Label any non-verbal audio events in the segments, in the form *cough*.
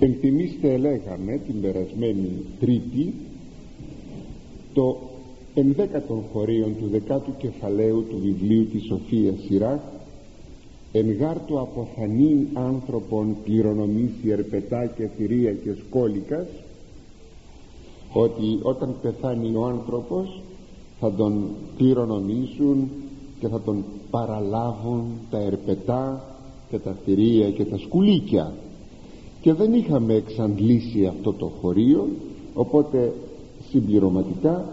Ενθυμίστε λέγαμε την περασμένη τρίτη το ενδέκατον χωρίων του δεκάτου κεφαλαίου του βιβλίου της Σοφίας Σειρά εν γάρτου αποθανήν άνθρωπον κληρονομήσει ερπετά και θηρία και σκόλικας ότι όταν πεθάνει ο άνθρωπος θα τον κληρονομήσουν και θα τον παραλάβουν τα ερπετά και τα θηρία και τα σκουλίκια και δεν είχαμε εξαντλήσει αυτό το χωρίο οπότε συμπληρωματικά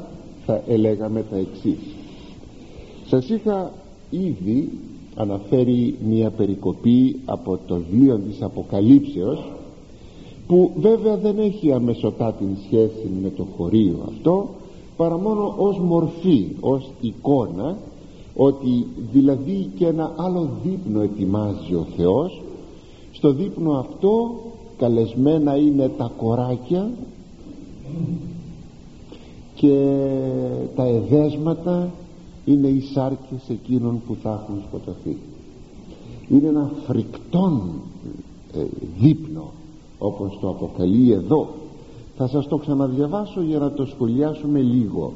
θα ελέγαμε τα εξής. Σας είχα ήδη αναφέρει μια περικοπή από το βιβλίο της Αποκαλύψεως που βέβαια δεν έχει αμεσοτά σχέση με το χωρίο αυτό παρά μόνο ως μορφή, ως εικόνα ότι δηλαδή και ένα άλλο δείπνο ετοιμάζει ο Θεός. Στο δείπνο αυτό καλεσμένα είναι τα κοράκια και τα εδέσματα είναι οι σάρκες εκείνων που θα έχουν σκοτωθεί. Είναι ένα φρικτόν ε, δείπνο όπως το αποκαλεί εδώ. Θα σας το ξαναδιαβάσω για να το σχολιάσουμε λίγο.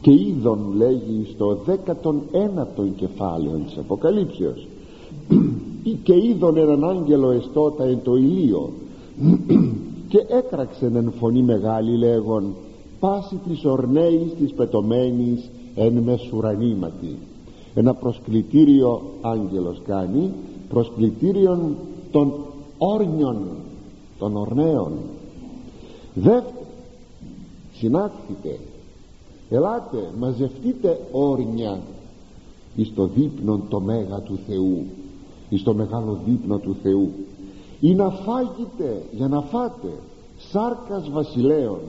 Και είδον λέγει στο 19ο κεφάλαιο της Αποκαλύψεως και είδον έναν άγγελο εστότα εν το ηλίο *clears throat* και έκραξεν εν φωνή μεγάλη λέγον πάση της ορνέης της πετωμένης εν μεσουρανήματι ένα προσκλητήριο άγγελος κάνει προσκλητήριον των όρνιων των ορνέων. Δεύτερο συνάχθητε ελάτε μαζευτείτε όρνια εις το δείπνο το μέγα του Θεού εις το μεγάλο δείπνο του Θεού. Ή να φάγετε για να φάτε σάρκας βασιλέων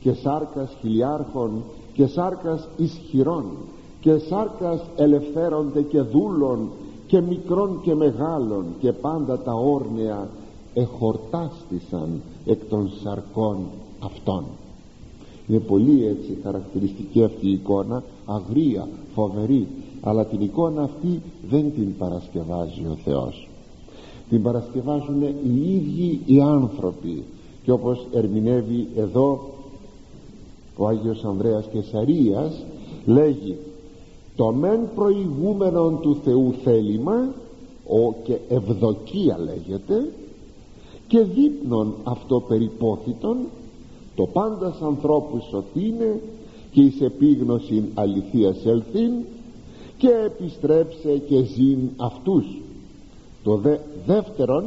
και σάρκας χιλιάρχων και σάρκας ισχυρών και σάρκας ελευθέρονται και δούλων και μικρών και μεγάλων και πάντα τα όρνεα εχορτάστησαν εκ των σαρκών αυτών. Είναι πολύ έτσι χαρακτηριστική αυτή η εικόνα αγρία, φοβερή αλλά την εικόνα αυτή δεν την παρασκευάζει ο Θεός. Την παρασκευάζουν οι ίδιοι οι άνθρωποι. Και όπως ερμηνεύει εδώ ο Άγιος Ανδρέας Κεσαρίας λέγει το μεν προηγούμενον του Θεού θέλημα ο και ευδοκία λέγεται και δείπνον αυτό περιπόθητον το πάντας ανθρώπους σωθήνε και εις επίγνωση αληθείας ελθύν και επιστρέψε και ζήν αυτούς. Το δε, δεύτερον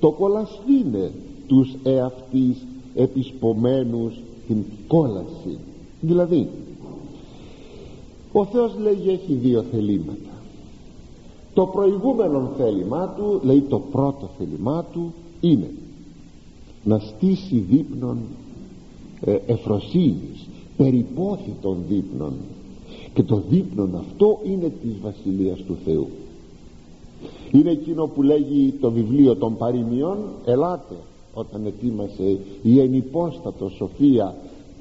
το κολασθήνε τους εαυτής επισπομένους την κόλαση. Δηλαδή ο Θεός λέγει έχει δύο θελήματα. Το προηγούμενο θέλημά του λέει το πρώτο θέλημά του είναι να στήσει δείπνων ε, εφροσύνης περιπόθητων δείπνων και το δείπνον αυτό είναι της Βασιλείας του Θεού. Είναι εκείνο που λέγει το βιβλίο των παροιμιών ελάτε όταν ετοίμασε η ενυπόστατο Σοφία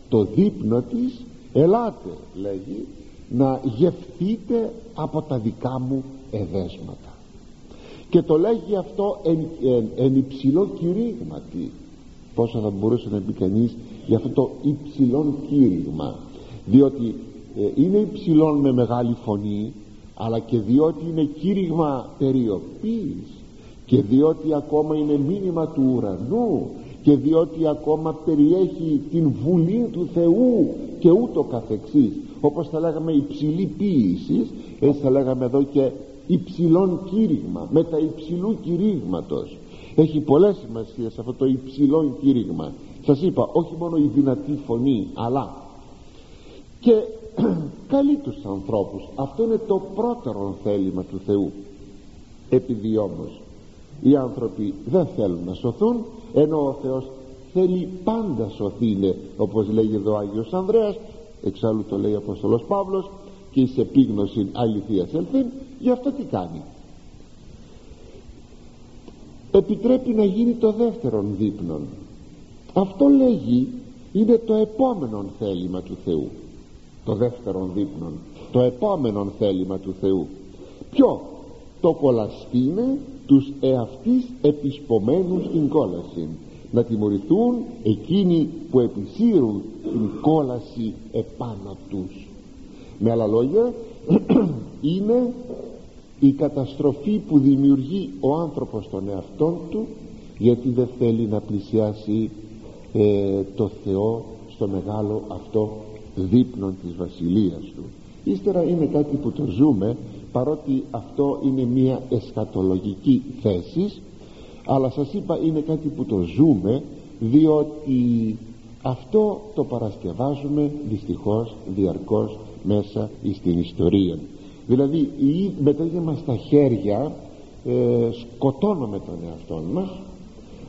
το δείπνο της ελάτε λέγει να γευθείτε από τα δικά μου εδέσματα και το λέγει αυτό εν, εν, εν υψηλό κηρύγματι. Πόσο θα μπορούσε να πει κανείς για αυτό το υψηλό κήρυγμα. Διότι ε, είναι υψηλό με μεγάλη φωνή αλλά και διότι είναι κήρυγμα περιοπής και διότι ακόμα είναι μήνυμα του ουρανού και διότι ακόμα περιέχει την βουλή του Θεού και ούτω καθεξής. Όπως θα λέγαμε υψηλή ποίηση έτσι θα λέγαμε εδώ και υψηλόν κήρυγμα με τα υψηλού κηρύγματος. Έχει πολλές σημασίες αυτό το υψηλόν κήρυγμα. Σας είπα όχι μόνο η δυνατή φωνή αλλά και *clears throat* καλεί τους ανθρώπους. Αυτό είναι το πρώτερο θέλημα του Θεού. Επειδή όμως οι άνθρωποι δεν θέλουν να σωθούν ενώ ο Θεός θέλει πάντα σωθήνε όπως λέγει εδώ ο Άγιος Ανδρέας εξάλλου το λέει ο Απόστολος Παύλος και εις επίγνωση αληθείας ελθύν γι' αυτό τι κάνει. Επιτρέπει να γίνει το δεύτερον δείπνον. Αυτό λέγει είναι το επόμενο θέλημα του Θεού το δεύτερον δείπνον το επόμενο θέλημα του Θεού. Ποιο; Το κολαστήνε τους εαυτής επισπομένους στην κόλαση να τιμωρηθούν εκείνοι που επισύρουν την κόλαση επάνω τους. Με άλλα λόγια *clears throat* είναι η καταστροφή που δημιουργεί ο άνθρωπος τον εαυτόν του γιατί δεν θέλει να πλησιάσει ε, το Θεό στο μεγάλο αυτό δείπνο της βασιλείας του. Ύστερα είναι κάτι που το ζούμε παρότι αυτό είναι μια εσχατολογική θέση αλλά σας είπα είναι κάτι που το ζούμε διότι αυτό το παρασκευάζουμε δυστυχώς διαρκώς μέσα στην ιστορία. Δηλαδή με τα ίδια μας τα χέρια ε, σκοτώνουμε τον εαυτό μας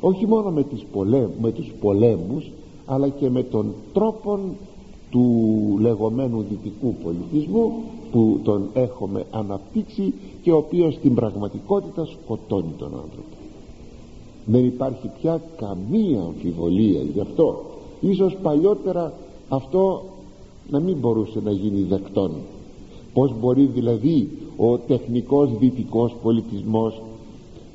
όχι μόνο με, τις πολέμ, με τους πολέμους αλλά και με τον τρόπο του λεγόμενου δυτικού πολιτισμού που τον έχουμε αναπτύξει και ο οποίος στην πραγματικότητα σκοτώνει τον άνθρωπο. Δεν υπάρχει πια καμία αμφιβολία γι' αυτό. Ίσως παλιότερα αυτό να μην μπορούσε να γίνει δεκτόν. Πως μπορεί δηλαδή ο τεχνικός δυτικός πολιτισμός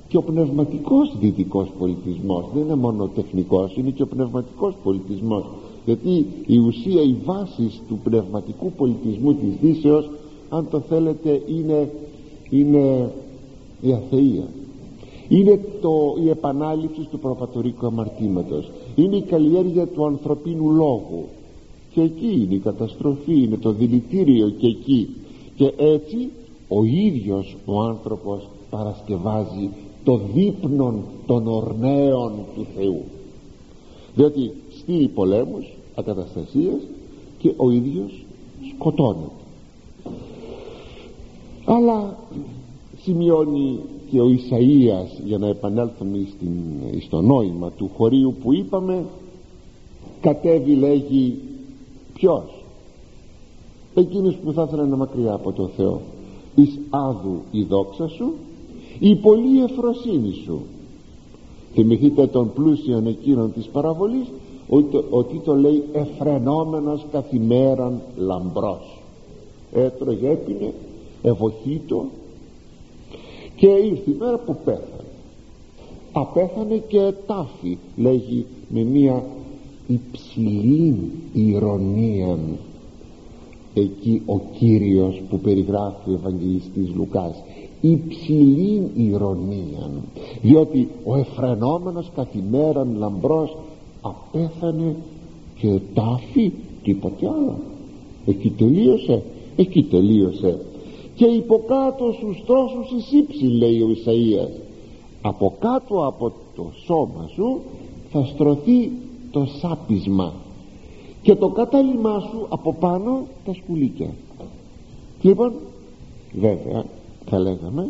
και ο πνευματικός δυτικός πολιτισμός δεν είναι μόνο ο τεχνικός είναι και ο πνευματικός πολιτισμός γιατί η ουσία η βάση του πνευματικού πολιτισμού της Δύσεως αν το θέλετε είναι, είναι η αθεία. Είναι το, η επανάληψη του προπατορικού αμαρτήματος. Είναι η καλλιέργεια του ανθρωπίνου λόγου. Και εκεί είναι η καταστροφή είναι το δηλητήριο και εκεί. Και έτσι ο ίδιος ο άνθρωπος παρασκευάζει το δείπνον των ορνέων του Θεού. Διότι στείλει πολέμους ακαταστασίες και ο ίδιος σκοτώνεται. Αλλά σημειώνει και ο Ισαΐας για να επανέλθουμε στην, στο νόημα του χωρίου που είπαμε κατέβει λέγει ποιος; Εκείνος που θα ήθελε να μακριά από το Θεό. Εις άδου η δόξα σου η πολλή εφροσύνη σου θυμηθείτε τον πλούσιον εκείνον της παραβολής ότι, ότι το λέει εφρενόμενος καθημέραν λαμπρός. Έτρωγε έπινε ευοχήτο και ήρθε η μέρα που πέθανε. Απέθανε και τάφη λέγει με μια υψηλή ηρωνία εκεί ο Κύριος που περιγράφει ο Ευαγγελιστής Λουκάς. Υψηλή ηρωνία διότι ο εφρενόμενος καθημέραν λαμπρός απέθανε και τάφη τίποτε άλλο. Εκεί τελείωσε εκεί τελείωσε. Και υποκάτω στους τρόσους εις λέει ο Ισαΐας. Από κάτω από το σώμα σου θα στρωθεί το σάπισμα και το κατάλημά σου από πάνω τα σκουλίκια. Λοιπόν βέβαια θα λέγαμε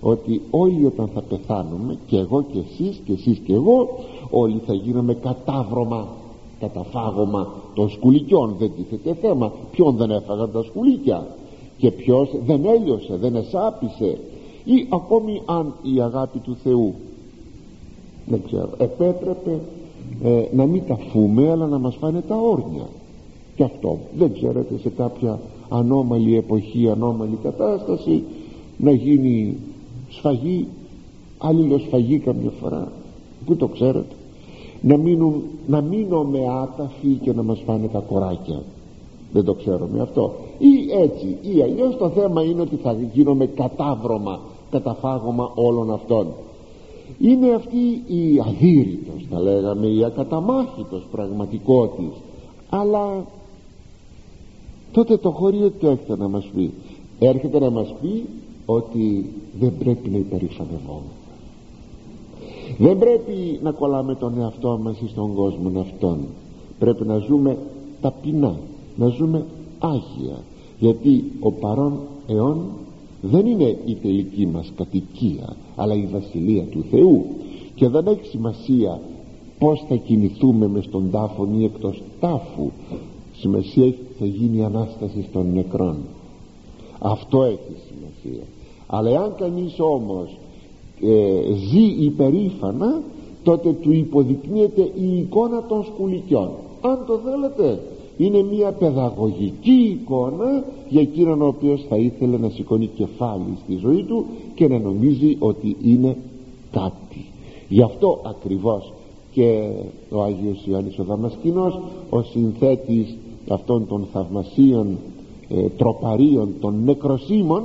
ότι όλοι όταν θα πεθάνουμε και εγώ και εσείς και εσείς και εγώ όλοι θα γίνουμε κατάβρωμα καταφάγωμα των σκουλικιών. Δεν τίθεται θέμα ποιον δεν έφαγαν τα σκουλίκια και ποιος δεν έλειωσε δεν εσάπησε. Ή ακόμη αν η αγάπη του Θεού δεν ξέρω επέτρεπε ε, να μην τα φούμε αλλά να μας φάνε τα όρνια. Και αυτό δεν ξέρετε σε κάποια ανώμαλη εποχή ανώμαλη κατάσταση να γίνει σφαγή αλληλοσφαγή καμιά φορά που το ξέρετε να, μείνουν, να μείνουμε άταφοι και να μας φάνε τα κοράκια. Δεν το ξέρουμε αυτό. Ή έτσι ή αλλιώς το θέμα είναι ότι θα γίνομαι κατάβρωμα καταφάγωμα όλων αυτών. Είναι αυτή η αδύρυτος θα λέγαμε η ακαταμάχητος πραγματικότης. Αλλά τότε το χωρίο τι έρχεται να μας πει. Έρχεται να μας πει ότι δεν πρέπει να υπερηφανευόμαστε δεν πρέπει να κολλάμε τον εαυτό μας στον κόσμο αυτόν. Πρέπει να ζούμε ταπεινά να ζούμε άγια. Γιατί ο παρόν αιών δεν είναι η τελική μας κατοικία αλλά η βασιλεία του Θεού. Και δεν έχει σημασία πως θα κινηθούμε μες στον τάφο ή εκτός τάφου. Σημασία έχει θα γίνει η Ανάσταση των νεκρών. Αυτό έχει σημασία αλλά εάν κανείς όμως ε, ζει υπερήφανα τότε του υποδεικνύεται η εικόνα των σκουλικιών. Αν το θέλετε είναι μια παιδαγωγική εικόνα για εκείνον ο οποίος θα ήθελε να σηκώνει κεφάλι στη ζωή του και να νομίζει ότι είναι κάτι. Γι' αυτό ακριβώς και ο Άγιος Ιωάννης ο Δαμασκηνός ο συνθέτης αυτών των θαυμασίων ε, τροπαρίων των νεκροσύμων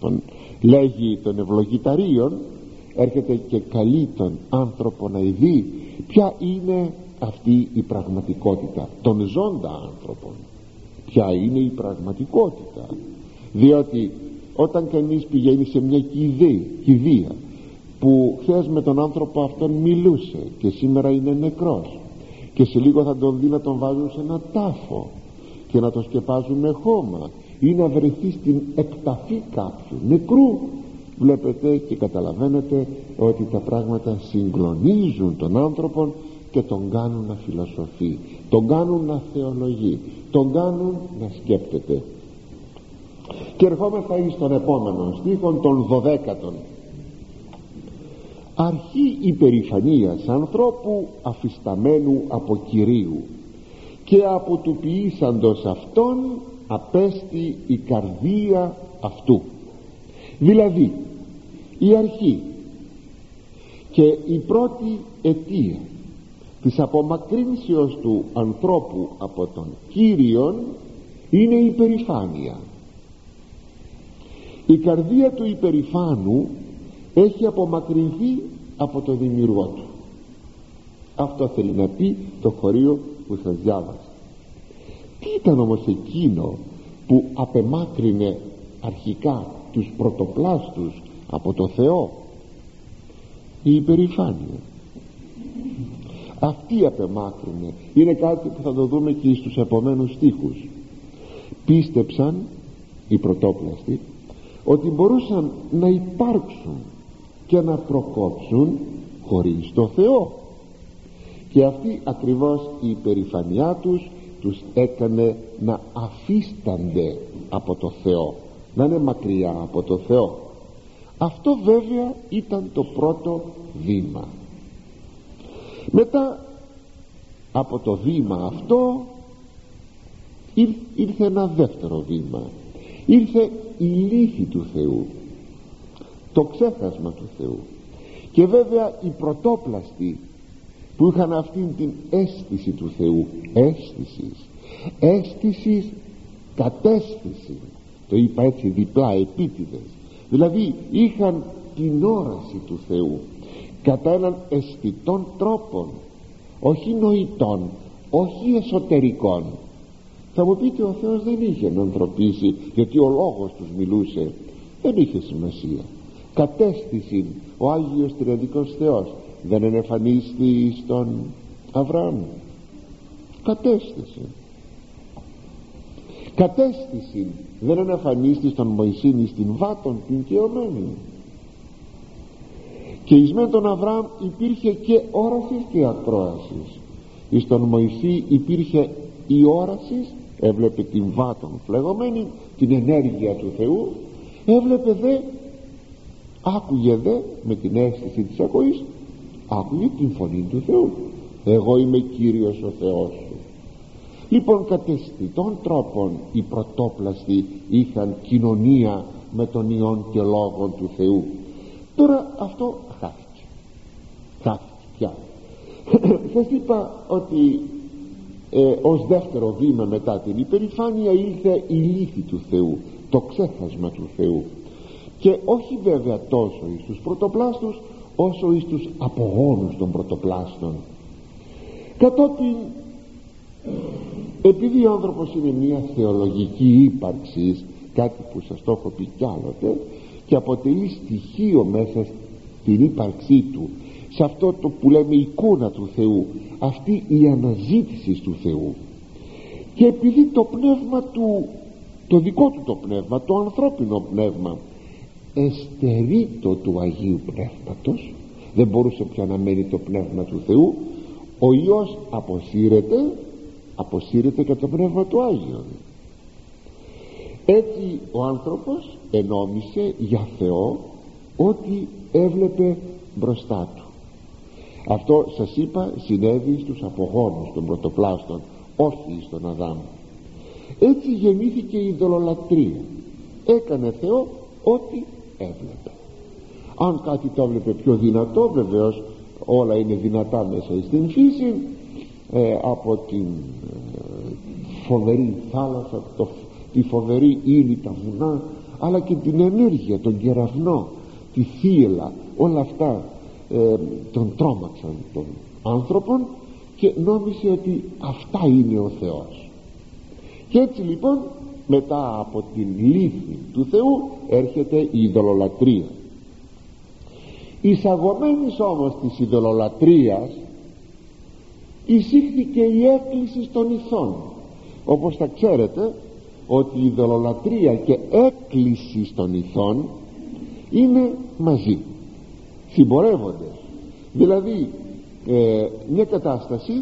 τον λέγει των ευλογηταρίων έρχεται και καλεί τον άνθρωπο να δει ποια είναι αυτή η πραγματικότητα. Των ζώντα άνθρωπων ποια είναι η πραγματικότητα. Διότι όταν κανείς πηγαίνει σε μια κηδεία που χθες με τον άνθρωπο αυτόν μιλούσε και σήμερα είναι νεκρός και σε λίγο θα τον δει να τον βάζουν σε ένα τάφο και να τον σκεπάζουν με χώμα ή να βρεθεί στην εκταφή κάποιου νεκρού βλέπετε και καταλαβαίνετε ότι τα πράγματα συγκλονίζουν τον άνθρωπο και τον κάνουν να φιλοσοφεί τον κάνουν να θεολογεί τον κάνουν να σκέπτεται. Και ερχόμεθα εις τον επόμενο στίχον των δωδέκατων αρχή υπερηφανίας ανθρώπου αφισταμένου από Κυρίου και από του ποιήσαντος αυτόν απέστη η καρδία αυτού. Δηλαδή η αρχή και η πρώτη αιτία της απομακρύνσεως του ανθρώπου από τον Κύριον είναι η υπερηφάνεια η καρδία του υπερηφάνου έχει απομακρυνθεί από το δημιουργό του. Αυτό θέλει να πει το χωρίο που σας διάβασα τι ήταν όμως εκείνο που απεμάκρυνε αρχικά τους πρωτοπλάστους από το Θεό; Η υπερηφάνεια. Αυτή απεμάκρυνε είναι κάτι που θα το δούμε και στους επομένους στίχους. Πίστεψαν οι πρωτόπλαστοι ότι μπορούσαν να υπάρξουν και να προκόψουν χωρίς το Θεό. Και αυτή ακριβώς η υπερηφανιά τους τους έκανε να αφίστανται από το Θεό να είναι μακριά από το Θεό. Αυτό βέβαια ήταν το πρώτο βήμα. Μετά από το βήμα αυτό ήρθε ένα δεύτερο βήμα. Ήρθε η λύθη του Θεού το ξέχασμα του Θεού. Και βέβαια οι πρωτόπλαστοι που είχαν αυτήν την αίσθηση του Θεού αίσθησης αίσθησης κατέστησης. Το είπα έτσι διπλά επίτηδες. Δηλαδή είχαν την όραση του Θεού κατά έναν αισθητών τρόπον όχι νοητών όχι εσωτερικών. Θα μου πείτε ο Θεός δεν είχε να ανθρωπίσει γιατί ο λόγος τους μιλούσε. Δεν είχε σημασία. Κατέστηση ο Άγιος Τριαδικός Θεός δεν ενεφανίστη στον Αβραάμ. Κατέστησε. Κατέστηση δεν ενεφανίστη στον Μωυσήνη στην Βάτων την καιωμένη και εις με τον Αβραάμ υπήρχε και όραση και ακρόασης. Εις τον Μωυσή υπήρχε η όρασης έβλεπε την Βάτων φλεγωμένη την ενέργεια του Θεού έβλεπε δε άκουγε δε με την αίσθηση της ακοής άκουγε την φωνή του Θεού. Εγώ είμαι Κύριος ο Θεός σου. Λοιπόν κατεστητών τρόπων οι πρωτόπλαστοι είχαν κοινωνία με τον Υιόν και Λόγον του Θεού. Τώρα αυτό χάθηκε. Χάθηκε. Πια *clears throat* σας είπα ότι ε, ως δεύτερο βήμα μετά την υπερηφάνεια ήλθε η λύθη του Θεού το ξέχασμα του Θεού. Και όχι βέβαια τόσο εις τους πρωτοπλάστους όσο εις τους απογόνους των πρωτοπλάστων. Κατόπιν επειδή ο άνθρωπος είναι μια θεολογική ύπαρξης κάτι που σας το έχω πει κι άλλοτε και αποτελεί στοιχείο μέσα στην ύπαρξή του σε αυτό το που λέμε εικόνα του Θεού αυτή η αναζήτηση του Θεού. Και επειδή το πνεύμα του το δικό του το πνεύμα το ανθρώπινο πνεύμα εστερήτω του Αγίου Πνεύματος δεν μπορούσε πια να μένει το πνεύμα του Θεού ο Υιός αποσύρεται αποσύρεται και το πνεύμα του Άγιον. Έτσι ο άνθρωπος ενόμισε για Θεό ό,τι έβλεπε μπροστά του. Αυτό σας είπα συνέβη στους απογόνους των πρωτοπλάστων όχι στον Αδάμ. Έτσι γεννήθηκε η δολολατρία έκανε Θεό ό,τι έβλεπε. Αν κάτι το έβλεπε πιο δυνατό βεβαίως όλα είναι δυνατά μέσα στην φύση ε, από την ε, φοβερή θάλασσα το, τη φοβερή ύλη τα βουνά αλλά και την ενέργεια, τον κεραυνό τη θύελα όλα αυτά ε, τον τρόμαξαν των άνθρωπων και νόμισε ότι αυτά είναι ο Θεός. Και έτσι λοιπόν μετά από την λύθη του Θεού έρχεται η ειδωλολατρία εισαγωμένης όμως της ειδωλολατρίας εισήχθηκε η έκκληση των ηθών όπως θα ξέρετε ότι η ειδωλολατρία και έκκληση των ηθών είναι μαζί συμπορεύονται. Δηλαδή ε, μια κατάσταση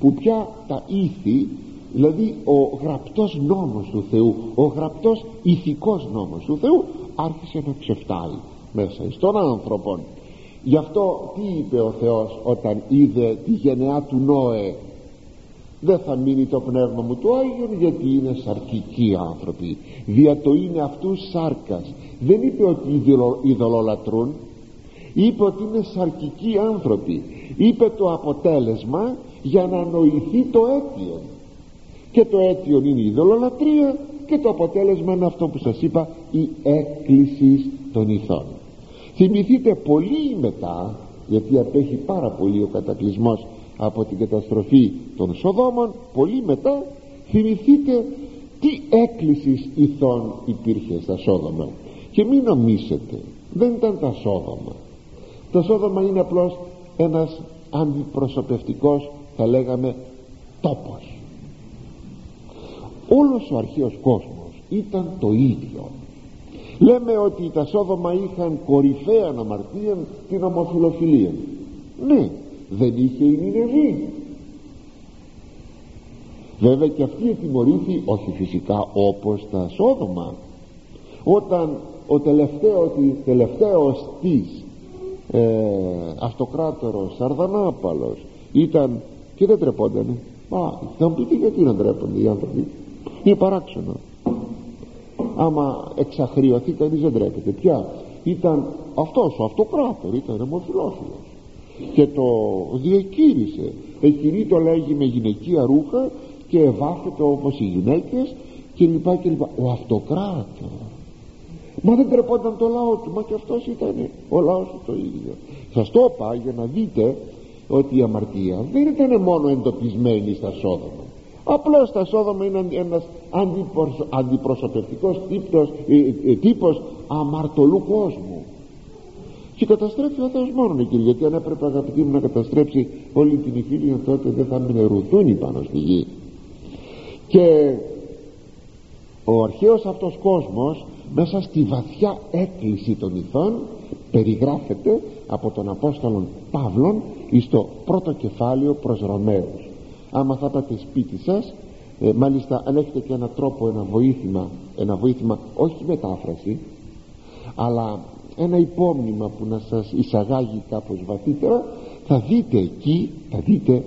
που πια τα ήθη δηλαδή ο γραπτός νόμος του Θεού ο γραπτός ηθικός νόμος του Θεού άρχισε να ξεφτάει μέσα στον άνθρωπο γι' αυτό τι είπε ο Θεός όταν είδε τη γενεά του Νόε δεν θα μείνει το πνεύμα μου του Άγιον γιατί είναι σαρκικοί άνθρωποι. Δια το είναι αυτούς σάρκας. Δεν είπε ότι ειδωλολατρούν είπε ότι είναι σαρκικοί άνθρωποι. Είπε το αποτέλεσμα για να νοηθεί το αίτιο και το αίτιο είναι η ειδωλολατρία και το αποτέλεσμα είναι αυτό που σας είπα η έκκληση των ηθών. Θυμηθείτε πολύ μετά γιατί απέχει πάρα πολύ ο κατακλυσμός από την καταστροφή των Σοδόμων πολύ μετά θυμηθείτε τι έκκλησης ηθών υπήρχε στα Σόδομα και μην νομίσετε δεν ήταν τα Σόδομα το Σόδομα είναι απλώς ένας αντιπροσωπευτικός θα λέγαμε τόπος όλος ο αρχαίος κόσμος ήταν το ίδιο. Λέμε ότι τα Σόδομα είχαν κορυφαία αμαρτία την ομοφιλοφιλία. Ναι δεν είχε η Νινεβή. Βέβαια και αυτή ετιμωρήθη όχι φυσικά όπως τα Σόδομα όταν ο τελευταίο, τελευταίος της ε, αυτοκράτορος Σαρδανάπαλος ήταν και δεν τρεπόντανε μα θα μου πείτε γιατί να τρέπονται οι άνθρωποι είναι παράξενο. Άμα εξαχριωθεί κανείς δεν τρέπεται. Πια ήταν αυτός ο αυτοκράτορ ήταν ομοφιλόφιλος και το διακήρυσε εκείνη το λέγει με γυναικεία ρούχα και ευάφεται όπως οι γυναίκες και λοιπά και λοιπά. Ο αυτοκράτορ. Μα δεν τρεπόταν το λαό του μα και αυτός ήταν ο λαός του το ίδιο. Σας το είπα για να δείτε ότι η αμαρτία δεν ήταν μόνο εντοπισμένη στα Σόδομα απλώς τα Σόδομα είναι ένας αντιπροσωπευτικός τύπος, ε, ε, τύπος αμαρτωλού κόσμου. Και καταστρέφει ο Θεός μόνο εκεί γιατί αν έπρεπε αγαπητοί μου να καταστρέψει όλη την Ιφίλιο τότε δεν θα μηνερουθούν πάνω στη γη. Και ο αρχαίος αυτός κόσμος μέσα στη βαθιά έκκληση των ηθών περιγράφεται από τον Απόστολον Παύλον στο πρώτο κεφάλαιο προς Ρωμαίους άμα θα πάτε σπίτι σας ε, μάλιστα αν έχετε και ένα τρόπο ένα βοήθημα ένα βοήθημα όχι μετάφραση αλλά ένα υπόμνημα που να σας εισαγάγει κάπως βαθύτερα θα δείτε εκεί θα δείτε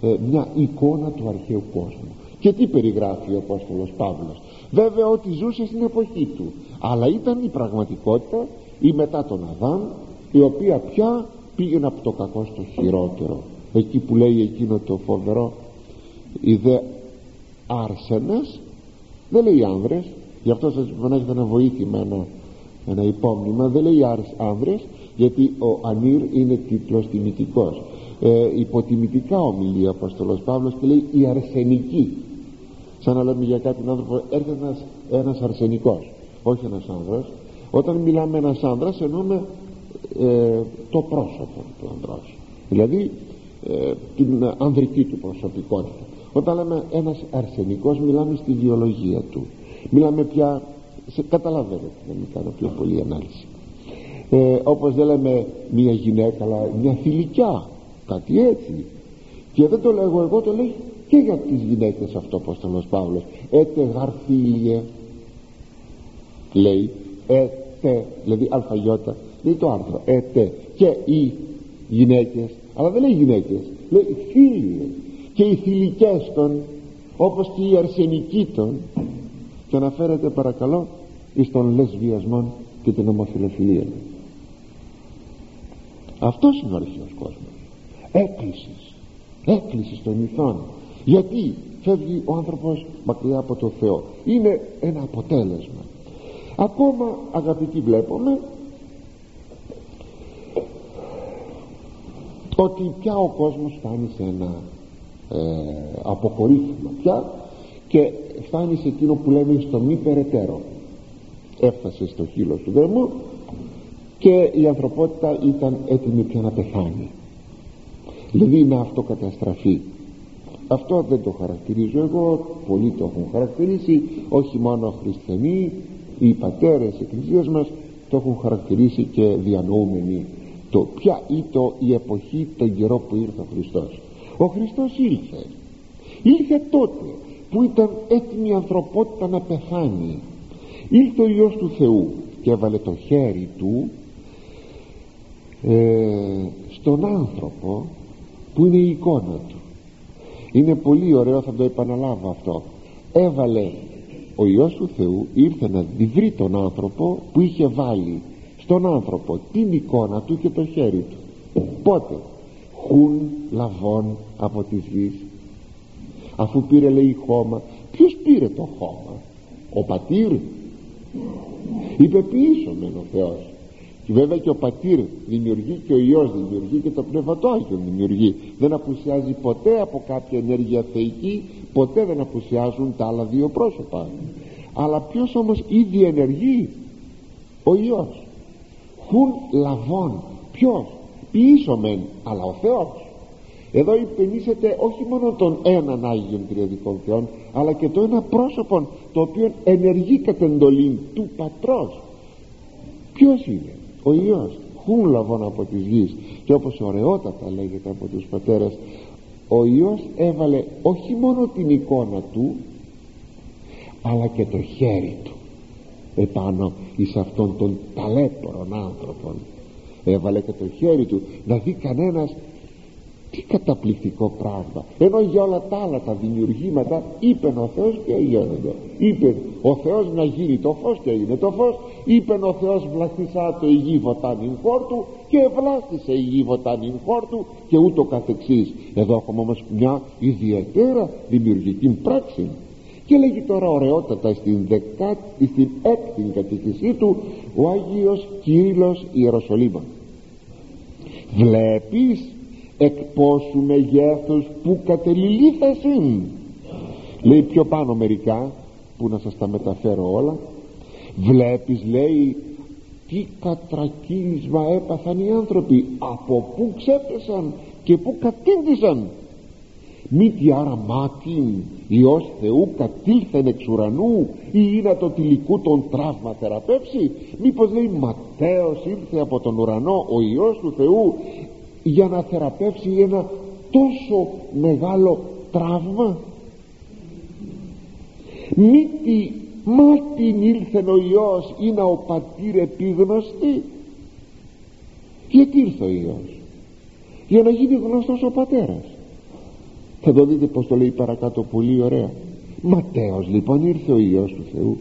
ε, μια εικόνα του αρχαίου κόσμου. Και τι περιγράφει ο Απόστολος Παύλος. Βέβαια ότι ζούσε στην εποχή του. Αλλά ήταν η πραγματικότητα ή μετά τον Αδάμ η οποία πια πήγαινε από το κακό στο χειρότερο. Εκεί που λέει εκείνο το φοβερό η δε άρσενας δεν λέει άνδρες γι' αυτό σας έχετε ένα βοήθημα ένα ένα υπόμνημα δεν λέει άνδρες γιατί ο Ανήρ είναι τίτλος τιμητικός ε, υποτιμητικά ομιλεί ο Απόστολος Παύλος και λέει η αρσενική σαν να λέμε για κάποιον άνθρωπο έρχεται ένας, ένας αρσενικός όχι ένας άνδρας. Όταν μιλάμε ένας άνδρας εννοούμε ε, το πρόσωπο του ανδρός δηλαδή ε, την ανδρική του προσωπικότητα όταν λέμε ένας αρσενικός μιλάμε στη βιολογία του. Μιλάμε πια σε καταλαβαίνετε να μην κάνω πιο πολύ ανάλυση. Ε, όπως δεν λέμε μια γυναίκα αλλά μια θηλυκιά κάτι έτσι. Και δεν το λέγω εγώ το λέει και για τις γυναίκες αυτό πως τον Παύλος. Έτε γαρθίλιε λέει έτε δηλαδή αλφαγιώτα λέει το άρθρο έτε και οι γυναίκες αλλά δεν λέει γυναίκες λέει φίλοι και οι θηλυκές των όπως και οι αρσενικοί των και αναφέρεται παρακαλώ εις των λεσβιασμών και την ομοφιλοφιλία. Αυτός είναι ο αρχαίος κόσμος. Έκκλησης. Έκκλησης των ηθών. Γιατί φεύγει ο άνθρωπος μακριά από το Θεό. Είναι ένα αποτέλεσμα. Ακόμα αγαπητοί βλέπουμε ότι πια ο κόσμος φτάνει σε ένα ε, αποκορύφημα πια και φτάνει σε εκείνο που λέμε στο μη περαιτέρω. Έφτασε στο χείλος του δρόμου και η ανθρωπότητα ήταν έτοιμη πια να πεθάνει. Δηλαδή να αυτοκαταστραφεί. Αυτό δεν το χαρακτηρίζω εγώ πολλοί το έχουν χαρακτηρίσει όχι μόνο χριστιανοί οι πατέρες της εκκλησίας μας το έχουν χαρακτηρίσει και διανοούμενοι το ποια ήταν η εποχή τον καιρό που ήρθε ο Χριστός ο Χριστός ήλθε. Ήλθε τότε που ήταν έτοιμη η ανθρωπότητα να πεθάνει. Ήλθε ο Υιός του Θεού και έβαλε το χέρι του ε, στον άνθρωπο που είναι η εικόνα του. Είναι πολύ ωραίο θα το επαναλάβω αυτό. Έβαλε ο Υιός του Θεού ήρθε να βρει τον άνθρωπο που είχε βάλει στον άνθρωπο την εικόνα του και το χέρι του. Πότε; Χουν λαβών από τη γης. Αφού πήρε λέει χώμα ποιος πήρε το χώμα; Ο πατήρ. Είπε μεν ο Θεός και βέβαια και ο πατήρ δημιουργεί και ο Υιός δημιουργεί και το Πνεύμα το Άγιο δημιουργεί. Δεν απουσιάζει ποτέ από κάποια ενέργεια θεϊκή ποτέ δεν απουσιάζουν τα άλλα δύο πρόσωπα. Αλλά ποιος όμως ήδη ενεργεί; Ο Υιός. Χουν λαβών. Ποιος; Ποιήσομεν αλλά ο Θεός. Εδώ υπενήσεται όχι μόνο τον έναν Άγιον Τριαδικών Θεών αλλά και το ένα πρόσωπο το οποίο ενεργεί κατ' εντολή του Πατρός. Ποιος είναι; Ο Υιός χουν λαβών από τις γης. Και όπως ωραιότατα λέγεται από τους πατέρες ο Υιός έβαλε όχι μόνο την εικόνα του αλλά και το χέρι του επάνω εις αυτόν τον ταλέπορον άνθρωπον έβαλε και το χέρι του να δει κανένας τι καταπληκτικό πράγμα. Ενώ για όλα τα άλλα τα δημιουργήματα είπε ο Θεός και γίνονται είπε ο Θεός να γίνει το φως και έγινε το φως. Είπε ο Θεός βλαστησά το η γη βοτάνιν χόρτου και βλάστησε η γη βοτάνιν χόρτου και ούτω καθεξής. Εδώ έχουμε όμως μια ιδιαίτερα δημιουργική πράξη. Και λέγει τώρα ωραιότατα στην, δεκάτη, στην έκτη κατοικησή του ο Άγιος Κύριλλος Ιεροσολύμας βλέπεις εκ πόσου μεγέθους που κατεληλήθασιν. Λέει πιο πάνω μερικά που να σας τα μεταφέρω όλα. Βλέπεις λέει τι κατρακύλισμα έπαθαν οι άνθρωποι από πού ξέπεσαν και πού κατήντησαν μη τι άρα μάτιν Υιός Θεού κατήλθεν εξ ουρανού ή είναι το τυλικού τον τραύμα θεραπεύσει. Μήπως λέει Ματέος ήρθε από τον ουρανό ο Υιός του Θεού για να θεραπεύσει ένα τόσο μεγάλο τραύμα; Μη τι μάτιν ήρθεν ο Υιός ή να ο πατήρ επίγνωστη. Γιατί ήρθε ο Υιός; Για να γίνει γνωστός ο πατέρας θα το δείτε πως το λέει παρακάτω πολύ ωραία. Ματέος λοιπόν ήρθε ο Υιός του Θεού.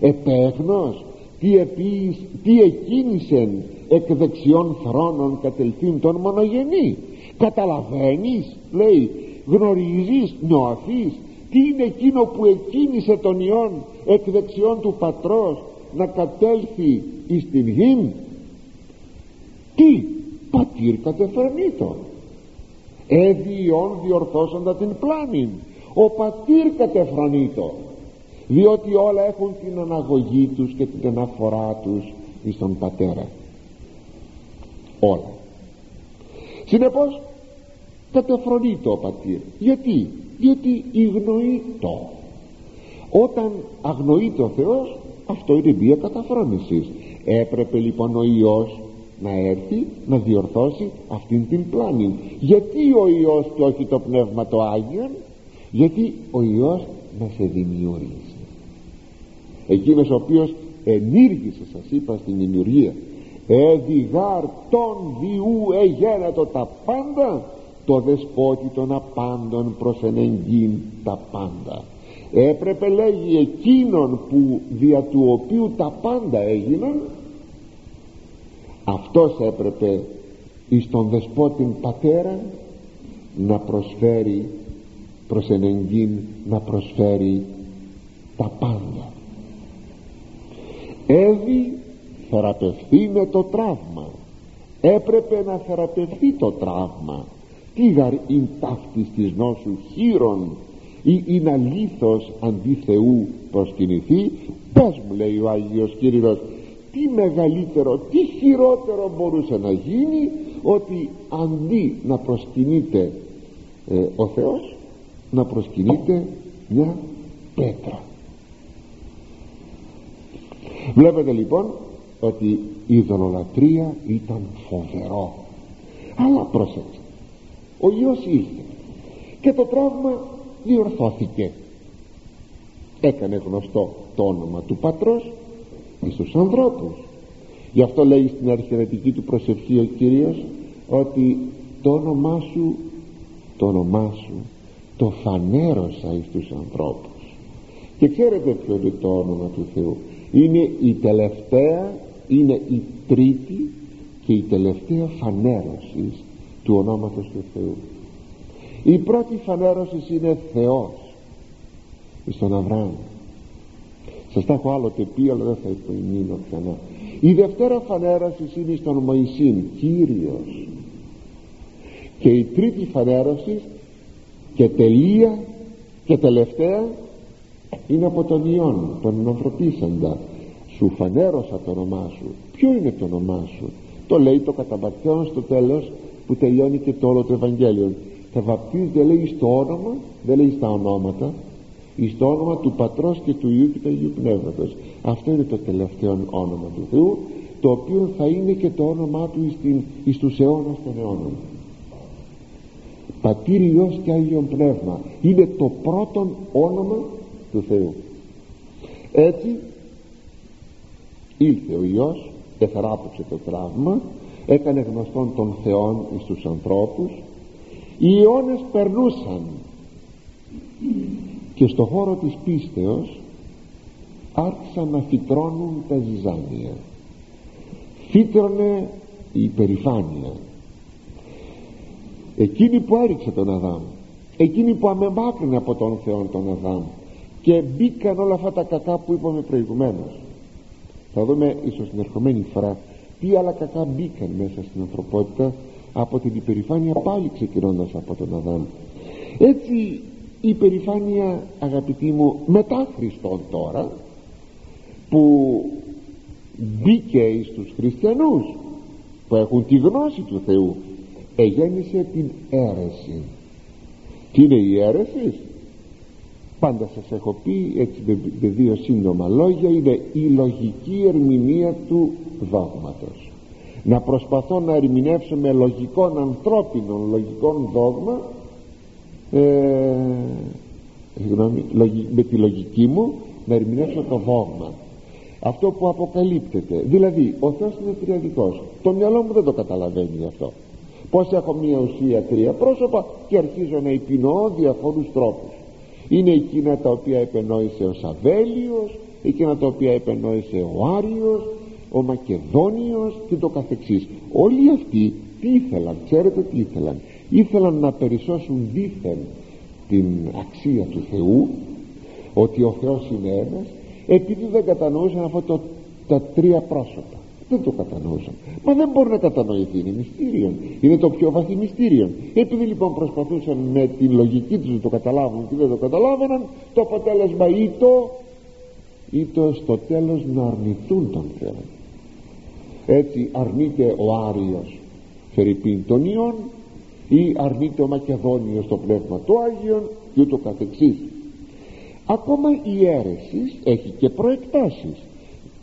Επέγνος τι, επίης, τι εκκίνησεν εκ δεξιών θρόνων κατελθύν τον μονογενή. Καταλαβαίνεις λέει γνωρίζεις νιώθεις τι είναι εκείνο που εκκίνησε τον Υιόν εκ δεξιών του πατρός να κατέλθει εις την γην τι πατήρ κατεφρονήτων έδιον διορθώσοντα την πλάνη. Ο πατήρ κατεφρονείτο. Διότι όλα έχουν την αναγωγή τους και την αναφορά τους εις τον πατέρα. Όλα. Συνεπώς κατεφρονείτο ο πατήρ. Γιατί; Γιατί το όταν αγνοείται ο Θεός αυτό είναι μία καταφρόνηση. Έπρεπε λοιπόν ο Υιός να έρθει να διορθώσει αυτήν την πλάνη. Γιατί ο Υιός και όχι το Πνεύμα το Άγιον; Γιατί ο Υιός να σε δημιούργησε. Εκείνος ο οποίος ενήργησε σας είπα στην δημιουργία εδιγάρ τον διού εγένετο τα πάντα το δεσπότη των απάντων προς ενεγγύν τα πάντα έπρεπε λέγει εκείνον που δια του οποίου τα πάντα έγιναν αυτός έπρεπε εις τον δεσπότην πατέρα να προσφέρει προς ενεγγύν να προσφέρει τα πάντα. Εύη θεραπευθεί με το τραύμα. Έπρεπε να θεραπευθεί το τραύμα. Τι γαρ ειν ταύτης της νόσου χείρον ή είναι αλήθως αντί Θεού προσκυνηθεί. Πες μου λέει ο Άγιος Κύριος τι μεγαλύτερο, τι χειρότερο μπορούσε να γίνει ότι αντί να προσκυνείται ε, ο Θεός να προσκυνείται μια πέτρα. Βλέπετε λοιπόν ότι η ειδωλολατρία ήταν φοβερό. Αλλά πρόσεξε ο Υιός ήρθε και το τραύμα διορθώθηκε. Έκανε γνωστό το όνομα του πατρός εις τους ανθρώπους. Γι' αυτό λέει στην αρχιερατική του προσευχή ο Κύριος ότι το όνομά σου το όνομά σου το φανέρωσα εις τους ανθρώπους. Και ξέρετε ποιο είναι το όνομα του Θεού. Είναι η τελευταία είναι η τρίτη και η τελευταία φανέρωσης του ονόματος του Θεού. Η πρώτη φανέρωση είναι Θεός στον Αβραάμ σας τα έχω άλλοτε πει αλλά δεν θα υπομείνω ξανά. Η δευτέρα φανέρωση είναι στον Μωυσήν Κύριος. Και η τρίτη φανέρωση και τελεία και τελευταία είναι από τον Υιόν τον ανθρωπίσαντα σου φανέρωσα το όνομά σου. Ποιο είναι το όνομά σου; Το λέει το καταμπατιόν στο τέλος που τελειώνει και το όλο το Ευαγγέλιο. Θα βαπτίζεται λέει στο όνομα δεν λέει στα ονόματα εις το όνομα του Πατρός και του Υιού και του Αγίου Πνεύματος. Αυτό είναι το τελευταίο όνομα του Θεού το οποίο θα είναι και το όνομά του εις, την, εις τους αιώνας των αιώνων. Πατήρ Υιός και Άγιον Πνεύμα είναι το πρώτο όνομα του Θεού. Έτσι ήλθε ο Υιός εθεράπευσε το τραύμα έκανε γνωστόν των Θεών εις τους ανθρώπους. Οι αιώνες περνούσαν και στο χώρο της πίστεως άρχισαν να φυτρώνουν τα ζυζάνια. Φύτρωνε η υπερηφάνεια. Εκείνη που έριξε τον Αδάμ εκείνη που αμεμάκρυνε από τον Θεό τον Αδάμ και μπήκαν όλα αυτά τα κακά που είπαμε προηγουμένως. Θα δούμε ίσως την ερχομένη φορά τι άλλα κακά μπήκαν μέσα στην ανθρωπότητα από την υπερηφάνεια πάλι ξεκινώντας από τον Αδάμ. Έτσι η υπερηφάνεια αγαπητοί μου μετά Χριστόν τώρα που μπήκε στους χριστιανούς που έχουν τη γνώση του Θεού εγέννησε την αίρεση. Τι είναι η αίρεση; Πάντα σας έχω πει έτσι με δύο σύντομα λόγια είναι η λογική ερμηνεία του δόγματος. Να προσπαθώ να ερμηνεύσω με λογικών ανθρώπινων λογικών δόγμα ε, με τη λογική μου να ερμηνεύσω το δόγμα αυτό που αποκαλύπτεται. Δηλαδή ο Θεός είναι τριαδικός το μυαλό μου δεν το καταλαβαίνει αυτό. Πως έχω μία ουσία τρία πρόσωπα και αρχίζω να υπηνοώ διαφόρους τρόπους. Είναι εκείνα τα οποία επενόησε ο Σαβέλιος εκείνα τα οποία επενόησε ο Άριος ο Μακεδόνιος και το καθεξής. Όλοι αυτοί τι ήθελαν ξέρετε τι ήθελαν ήθελαν να περισσώσουν δίθεν την αξία του Θεού ότι ο Θεός είναι ένας επειδή δεν κατανοούσαν αυτό το, τα τρία πρόσωπα. Δεν το κατανοούσαν. Μα δεν μπορεί να κατανοηθεί είναι μυστήριο είναι το πιο βαθύ μυστήριο επειδή λοιπόν προσπαθούσαν με τη λογική τους να το καταλάβουν και δεν το καταλάβαιναν το αποτέλεσμα ή το ή το στο τέλος να αρνηθούν τον Θεό. Έτσι αρνείται ο Άριος Φερρυπίν των Ιών ή αρνείται ο Μακεδόνιος το Πνεύμα του Άγιον και ούτω καθεξής. Ακόμα η αίρεσης έχει και προεκτάσεις.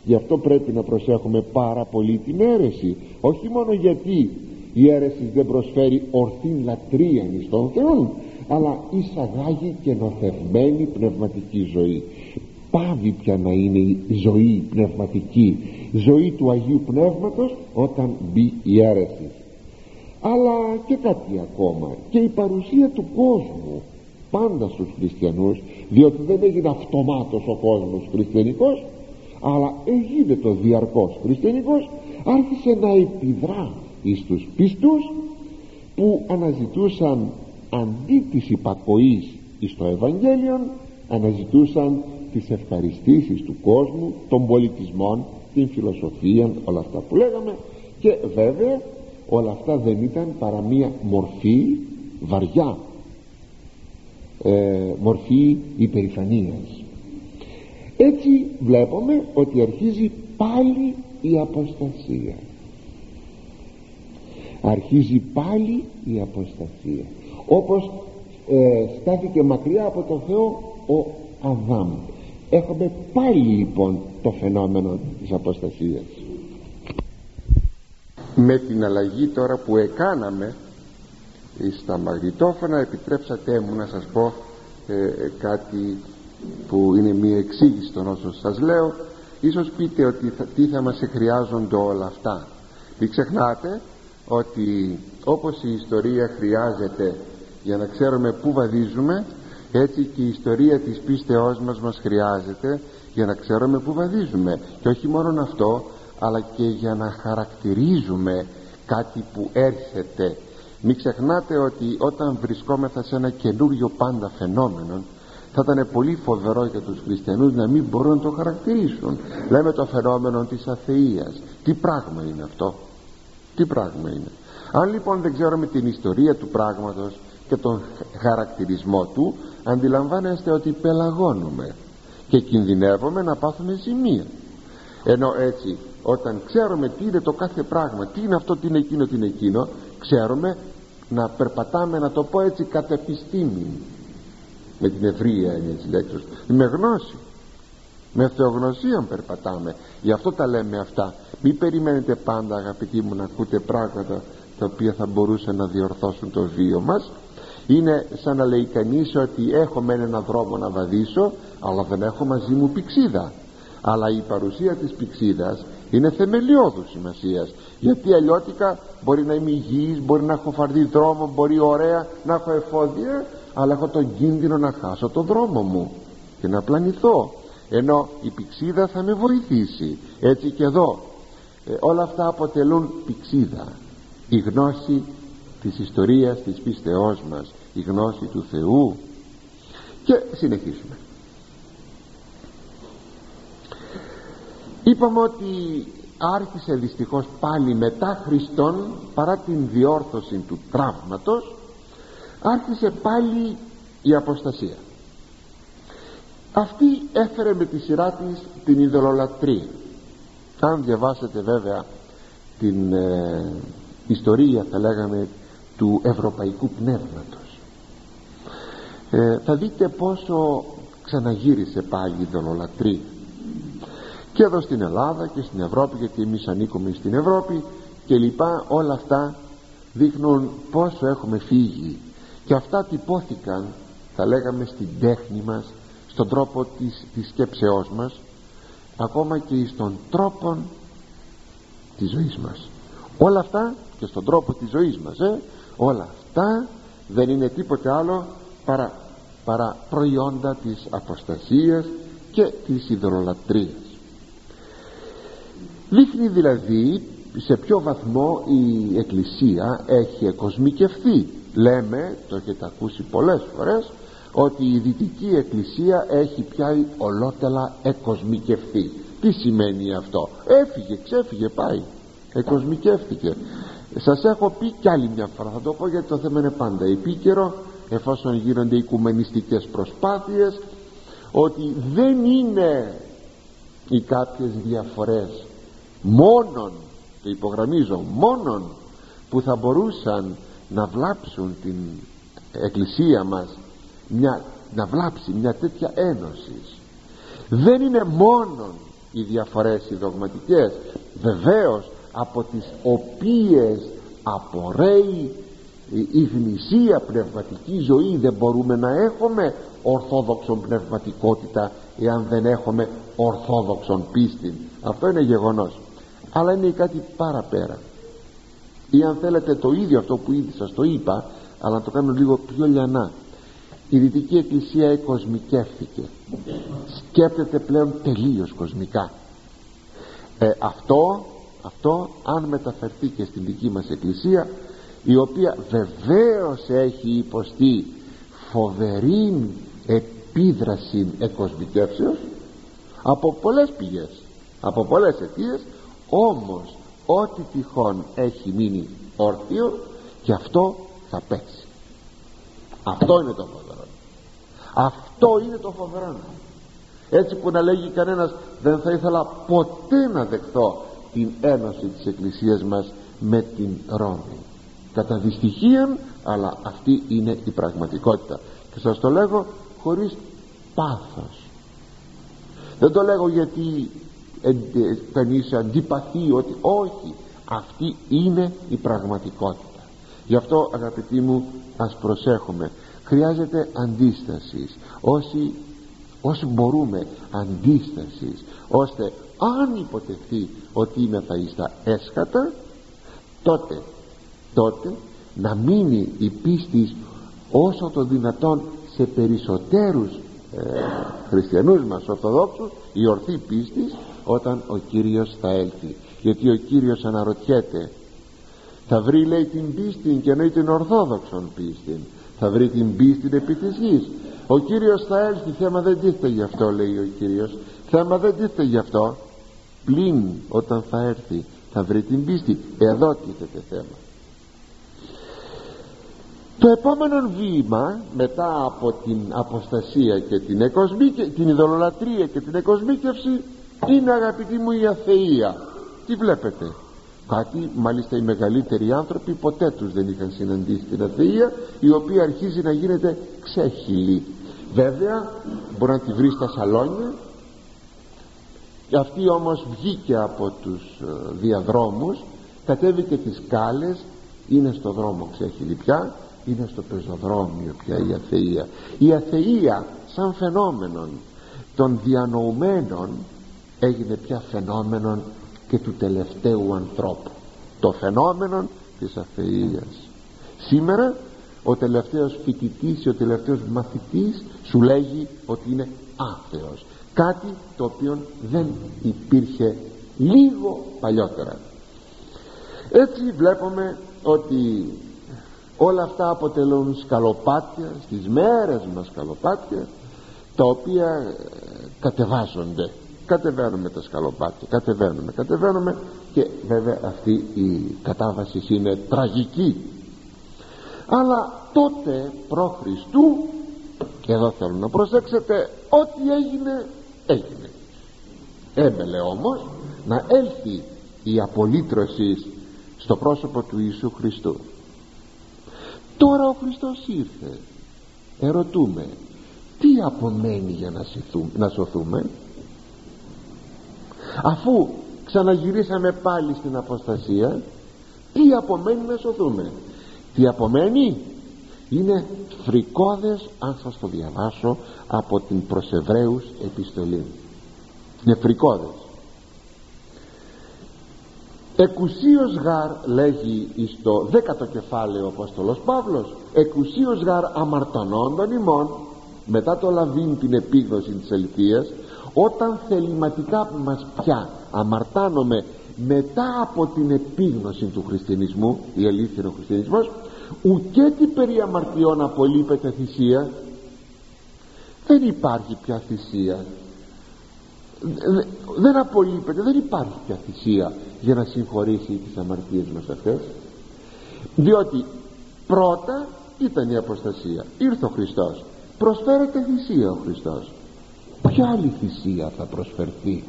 Γι' αυτό πρέπει να προσέχουμε πάρα πολύ την αίρεση. Όχι μόνο γιατί η αίρεση δεν προσφέρει ορθή λατρεία στον Θεό αλλά εισαγάγει και νοθευμένη πνευματική ζωή. Πάβει πια να είναι η ζωή πνευματική ζωή του Αγίου Πνεύματος όταν μπει η αίρεση αλλά και κάτι ακόμα. Και η παρουσία του κόσμου πάντα στους χριστιανούς διότι δεν έγινε αυτομάτως ο κόσμος χριστιανικός αλλά έγινε το διαρκώς χριστιανικός άρχισε να επιδρά εις τους πίστους που αναζητούσαν αντί της υπακοής εις το Ευαγγέλιο αναζητούσαν τις ευχαριστήσεις του κόσμου των πολιτισμών την φιλοσοφία όλα αυτά που λέγαμε. Και βέβαια όλα αυτά δεν ήταν παρά μία μορφή βαριά. Ε, μορφή υπερηφανίας. Έτσι βλέπουμε ότι αρχίζει πάλι η αποστασία. Αρχίζει πάλι η αποστασία. Όπως ε, στάθηκε μακριά από τον Θεό ο Αδάμ. Έχουμε πάλι λοιπόν το φαινόμενο της αποστασίας με την αλλαγή τώρα που έκαναμε στα μαγνητόφωνα επιτρέψατε μου να σας πω ε, κάτι που είναι μια εξήγηση των όσων σας λέω. Ίσως πείτε ότι θα, τι θα μας χρειάζονται όλα αυτά. Μην ξεχνάτε ότι όπως η ιστορία χρειάζεται για να ξέρουμε πού βαδίζουμε έτσι και η ιστορία της πίστεώς μας μας χρειάζεται για να ξέρουμε πού βαδίζουμε. Και όχι μόνο αυτό αλλά και για να χαρακτηρίζουμε κάτι που έρχεται. Μην ξεχνάτε ότι όταν βρισκόμεθα σε ένα καινούριο πάντα φαινόμενο θα ήταν πολύ φοβερό για τους χριστιανούς να μην μπορούν να το χαρακτηρίσουν. Λέμε το φαινόμενο της αθείας. Τι πράγμα είναι αυτό; Τι πράγμα είναι; Αν λοιπόν δεν ξέρουμε την ιστορία του πράγματος και τον χαρακτηρισμό του αντιλαμβάνεστε ότι πελαγώνουμε και κινδυνεύουμε να πάθουμε ζημία. Ενώ έτσι όταν ξέρουμε τι είναι το κάθε πράγμα τι είναι αυτό, τι είναι εκείνο, τι είναι εκείνο ξέρουμε να περπατάμε να το πω έτσι κατ' επιστήμη. Με την ευρία έννοια της λέξης. Με γνώση. Με θεογνωσία περπατάμε. Γι' αυτό τα λέμε αυτά. Μην περιμένετε πάντα αγαπητοί μου να ακούτε πράγματα τα οποία θα μπορούσαν να διορθώσουν το βίο μας. Είναι σαν να λέει κανείς ότι έχω μεν έναν δρόμο να βαδίσω αλλά δεν έχω μαζί μου πηξίδα. Αλλά η παρουσία της πηξίδας είναι θεμελιώδους σημασίας. Γιατί αλλιώτικα μπορεί να είμαι υγιής μπορεί να έχω φαρδί δρόμο μπορεί ωραία να έχω εφόδια αλλά έχω τον κίνδυνο να χάσω τον δρόμο μου και να πλανηθώ. Ενώ η πηξίδα θα με βοηθήσει. Έτσι και εδώ ε, όλα αυτά αποτελούν πηξίδα. Η γνώση της ιστορίας της πίστεώς μας η γνώση του Θεού. Και συνεχίζουμε είπαμε ότι άρχισε δυστυχώς πάλι μετά Χριστόν παρά την διόρθωση του τραύματος άρχισε πάλι η αποστασία. Αυτή έφερε με τη σειρά της την ειδωλολατρία αν διαβάσετε βέβαια την ε, ιστορία θα λέγαμε του ευρωπαϊκού πνεύματος. Ε, θα δείτε πόσο ξαναγύρισε πάλι η ειδωλολατρία και εδώ στην Ελλάδα και στην Ευρώπη γιατί εμείς ανήκουμε στην Ευρώπη και λοιπά όλα αυτά δείχνουν πόσο έχουμε φύγει. Και αυτά τυπώθηκαν θα λέγαμε στην τέχνη μας στον τρόπο της, της σκέψεώς μας ακόμα και στον τρόπο της ζωής μας. Όλα αυτά και στον τρόπο της ζωής μας ε, όλα αυτά δεν είναι τίποτε άλλο παρά, παρά προϊόντα της αποστασίας και της υδρολατρίας δείχνει δηλαδή σε ποιο βαθμό η Εκκλησία έχει εκοσμικευθεί. Λέμε, το έχετε ακούσει πολλές φορές ότι η Δυτική Εκκλησία έχει πια ολότελα εκοσμικευθεί. Τι σημαίνει αυτό; Έφυγε, ξέφυγε, πάει. Εκοσμικεύτηκε. Σας έχω πει κι άλλη μια φορά θα το πω γιατί το θέμα είναι πάντα επίκαιρο εφόσον γίνονται οικουμενιστικές προσπάθειες ότι δεν είναι οι κάποιες διαφορές μόνον το υπογραμμίζω μόνον που θα μπορούσαν να βλάψουν την εκκλησία μας μια, να βλάψει μια τέτοια ένωση. Δεν είναι μόνον οι διαφορές οι δογματικές. Βεβαίως από τις οποίες απορρέει η γνησία πνευματική ζωή δεν μπορούμε να έχουμε ορθόδοξον πνευματικότητα εάν δεν έχουμε ορθόδοξον πίστη. Αυτό είναι γεγονός αλλά είναι κάτι παραπέρα. Ή αν θέλετε το ίδιο αυτό που ήδη σας το είπα αλλά να το κάνω λίγο πιο λιανά. Η Δυτική Εκκλησία εκοσμικεύθηκε σκέπτεται πλέον τελείως κοσμικά. Ε, αυτό αυτό αν μεταφερθεί και στην δική μας εκκλησία η οποία βεβαίως έχει υποστεί φοβερή επίδραση εκοσμητεύσεως από πολλές πηγές από πολλές αιτίες όμως ό,τι τυχόν έχει μείνει όρθιο και αυτό θα πέσει. Αυτό είναι το φοβερό. Αυτό είναι το φοβερό. Έτσι που να λέγει κανένας δεν θα ήθελα ποτέ να δεχθώ την ένωση της Εκκλησίας μας με την Ρώμη κατά δυστυχίαν αλλά αυτή είναι η πραγματικότητα. Και σας το λέγω χωρίς πάθος. Δεν το λέγω γιατί κανείς αντιπαθεί ότι όχι αυτή είναι η πραγματικότητα. Γι' αυτό αγαπητοί μου ας προσέχουμε. Χρειάζεται αντίστασης. Όσοι, όσοι μπορούμε αντίστασης ώστε αν υποτεθεί ότι είμαι θα στα έσχατα τότε τότε να μείνει η πίστη όσο το δυνατόν σε περισσότερους ε, χριστιανούς μας Ορθοδόξους η ορθή πίστη όταν ο Κύριος θα έλθει. Γιατί ο Κύριος αναρωτιέται θα βρει λέει την πίστη και εννοεί την ορθόδοξον πίστη. Θα βρει την πίστη επί της γης ο Κύριος θα έλθει. Θέμα δεν τίθεται γι' αυτό λέει ο Κύριος. Θέμα δεν τίθεται γι' αυτό. Πλην όταν θα έρθει θα βρει την πίστη εδώ τίθεται θέμα. Το επόμενο βήμα μετά από την αποστασία και την, την ειδωλολατρία και την εκοσμίκευση είναι αγαπητοί μου η αθεία. Τι βλέπετε; Κάτι μάλιστα οι μεγαλύτεροι άνθρωποι ποτέ τους δεν είχαν συναντήσει την αθεία η οποία αρχίζει να γίνεται ξέχυλη. Βέβαια μπορεί να τη βρεις στα σαλόνια. Αυτή όμως βγήκε από τους ε, διαδρόμους κατέβηκε τις σκάλες είναι στο δρόμο ξέχυλη πια είναι στο πεζοδρόμιο πια η αθεία. Η αθεία σαν φαινόμενον των διανοουμένων έγινε πια φαινόμενον και του τελευταίου ανθρώπου. Το φαινόμενο της αθείας σήμερα ο τελευταίος φοιτητής ή ο τελευταίος μαθητής σου λέγει ότι είναι άθεος. Κάτι το οποίο δεν υπήρχε λίγο παλιότερα. Έτσι βλέπουμε ότι όλα αυτά αποτελούν σκαλοπάτια στις μέρες μας σκαλοπάτια τα οποία ε, κατεβάζονται κατεβαίνουμε τα σκαλοπάτια κατεβαίνουμε κατεβαίνουμε και βέβαια αυτή η κατάβαση είναι τραγική. Αλλά τότε προ Χριστού και εδώ θέλω να προσέξετε ό,τι έγινε έγινε. Έμελε όμως να έλθει η απολύτρωση στο πρόσωπο του Ιησού Χριστού. Τώρα ο Χριστός ήρθε. Ερωτούμε τι απομένει για να, να σωθούμε; Αφού ξαναγυρίσαμε πάλι στην αποστασία τι απομένει να σωθούμε; Τι απομένει; Είναι φρικόδες αν σας το διαβάσω από την προς Εβραίους επιστολή. Είναι φρικόδες εκουσίως γαρ λέγει στο δέκατο κεφάλαιο ο Απόστολος Παύλος εκουσίως γαρ αμαρτανόντων ημών μετά το λαβήν την επίγνωση της αληθείας όταν θεληματικά μας πια αμαρτάνομαι μετά από την επίγνωση του χριστιανισμού η αλήθεια είναι ο χριστιανισμός ουκέ τι περί αμαρτιών απολείπεται θυσία. Δεν υπάρχει πια θυσία. Δεν απολείπεται δεν υπάρχει πια θυσία για να συγχωρήσει τις αμαρτίες μας αυτές. Διότι πρώτα ήταν η αποστασία. Ήρθε ο Χριστός. Προσφέρεται θυσία ο Χριστός ποια άλλη θυσία θα προσφερθεί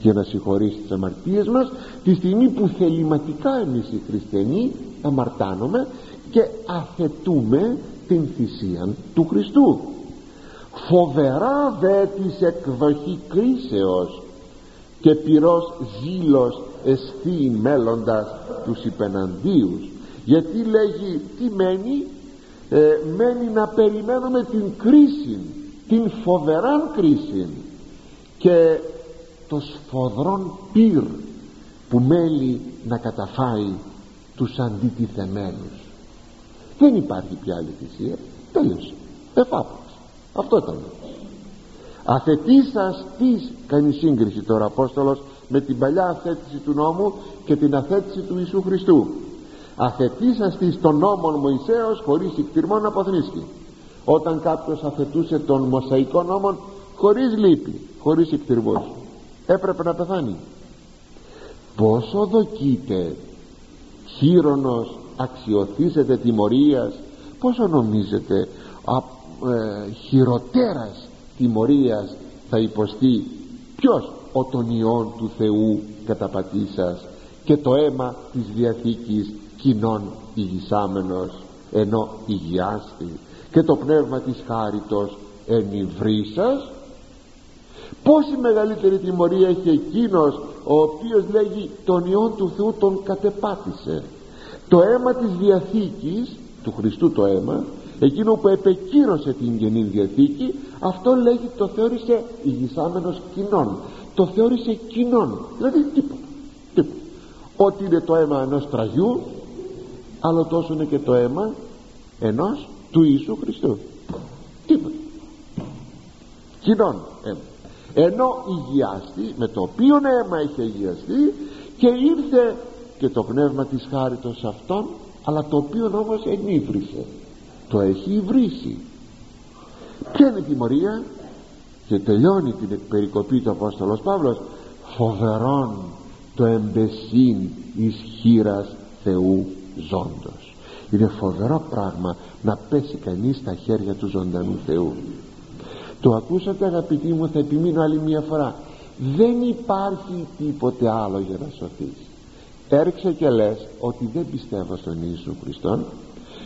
για να συγχωρήσει τις αμαρτίες μας τη στιγμή που θεληματικά εμείς οι χριστιανοί αμαρτάνουμε και αθετούμε την θυσία του Χριστού. Φοβερά δε της εκδοχή κρίσεως και πυρός ζήλος εστί μέλλοντας τους υπεναντίους. Γιατί λέγει τι μένει; Ε, μένει να περιμένουμε την κρίση την φοβεράν κρίση και το σφοδρόν πυρ που μέλει να καταφάει τους αντιτιθεμένους. Δεν υπάρχει πια άλλη θυσία τέλειωσε εφάπαξε αυτό ήταν. Αθετήσας της κάνει σύγκριση τώρα Απόστολος με την παλιά αθέτηση του νόμου και την αθέτηση του Ιησού Χριστού. Αθετήσαστη στον νόμο Μωυσέως χωρίς εκτιρμόν αποθνίσκη όταν κάποιος αθετούσε τον Μωσαϊκό νόμο χωρίς λύπη χωρίς εκτιρμούς έπρεπε να πεθάνει. Πόσο δοκείτε χείρονος αξιοθήσετε τιμωρίας πόσο νομίζετε α, ε, χειροτέρας τιμωρίας θα υποστεί ποιος ο τον Υιόν του Θεού καταπατήσας και το αίμα της Διαθήκης κοινών υγισάμενος ενώ υγιάστη και το πνεύμα της χάριτος ενυβρίσας πόση μεγαλύτερη τιμωρία έχει εκείνος ο οποίος λέγει τον Υιόν του Θεού τον κατεπάτησε το αίμα της Διαθήκης του Χριστού το αίμα εκείνο που επεκύρωσε την Καινή Διαθήκη αυτό λέγει το θεώρησε υγισάμενος κοινών το θεώρησε κοινών δηλαδή τίποτα, τίποτα. ότι είναι το αίμα ενός τραγιού άλλο τόσο είναι και το αίμα ενός του Ιησού Χριστού. Τίποτα. Κοινών αίμα ενώ υγιάστη με το οποίο αίμα έχει αγιαστεί και ήρθε και το πνεύμα της χάριτος αυτόν αλλά το οποίο όμως ενήβρισε το έχει υβρίσει. Ποια είναι η τιμωρία και τελειώνει την περικοπή του Απόστολος Παύλος φοβερόν το εμπεσίν ισχύρας Θεού ζώντος. Είναι φοβερό πράγμα να πέσει κανείς στα χέρια του ζωντανού Θεού. Το ακούσατε αγαπητοί μου θα επιμείνω άλλη μια φορά. Δεν υπάρχει τίποτε άλλο για να σωθείς. Έριξε και λες ότι δεν πιστεύω στον Ιησού Χριστόν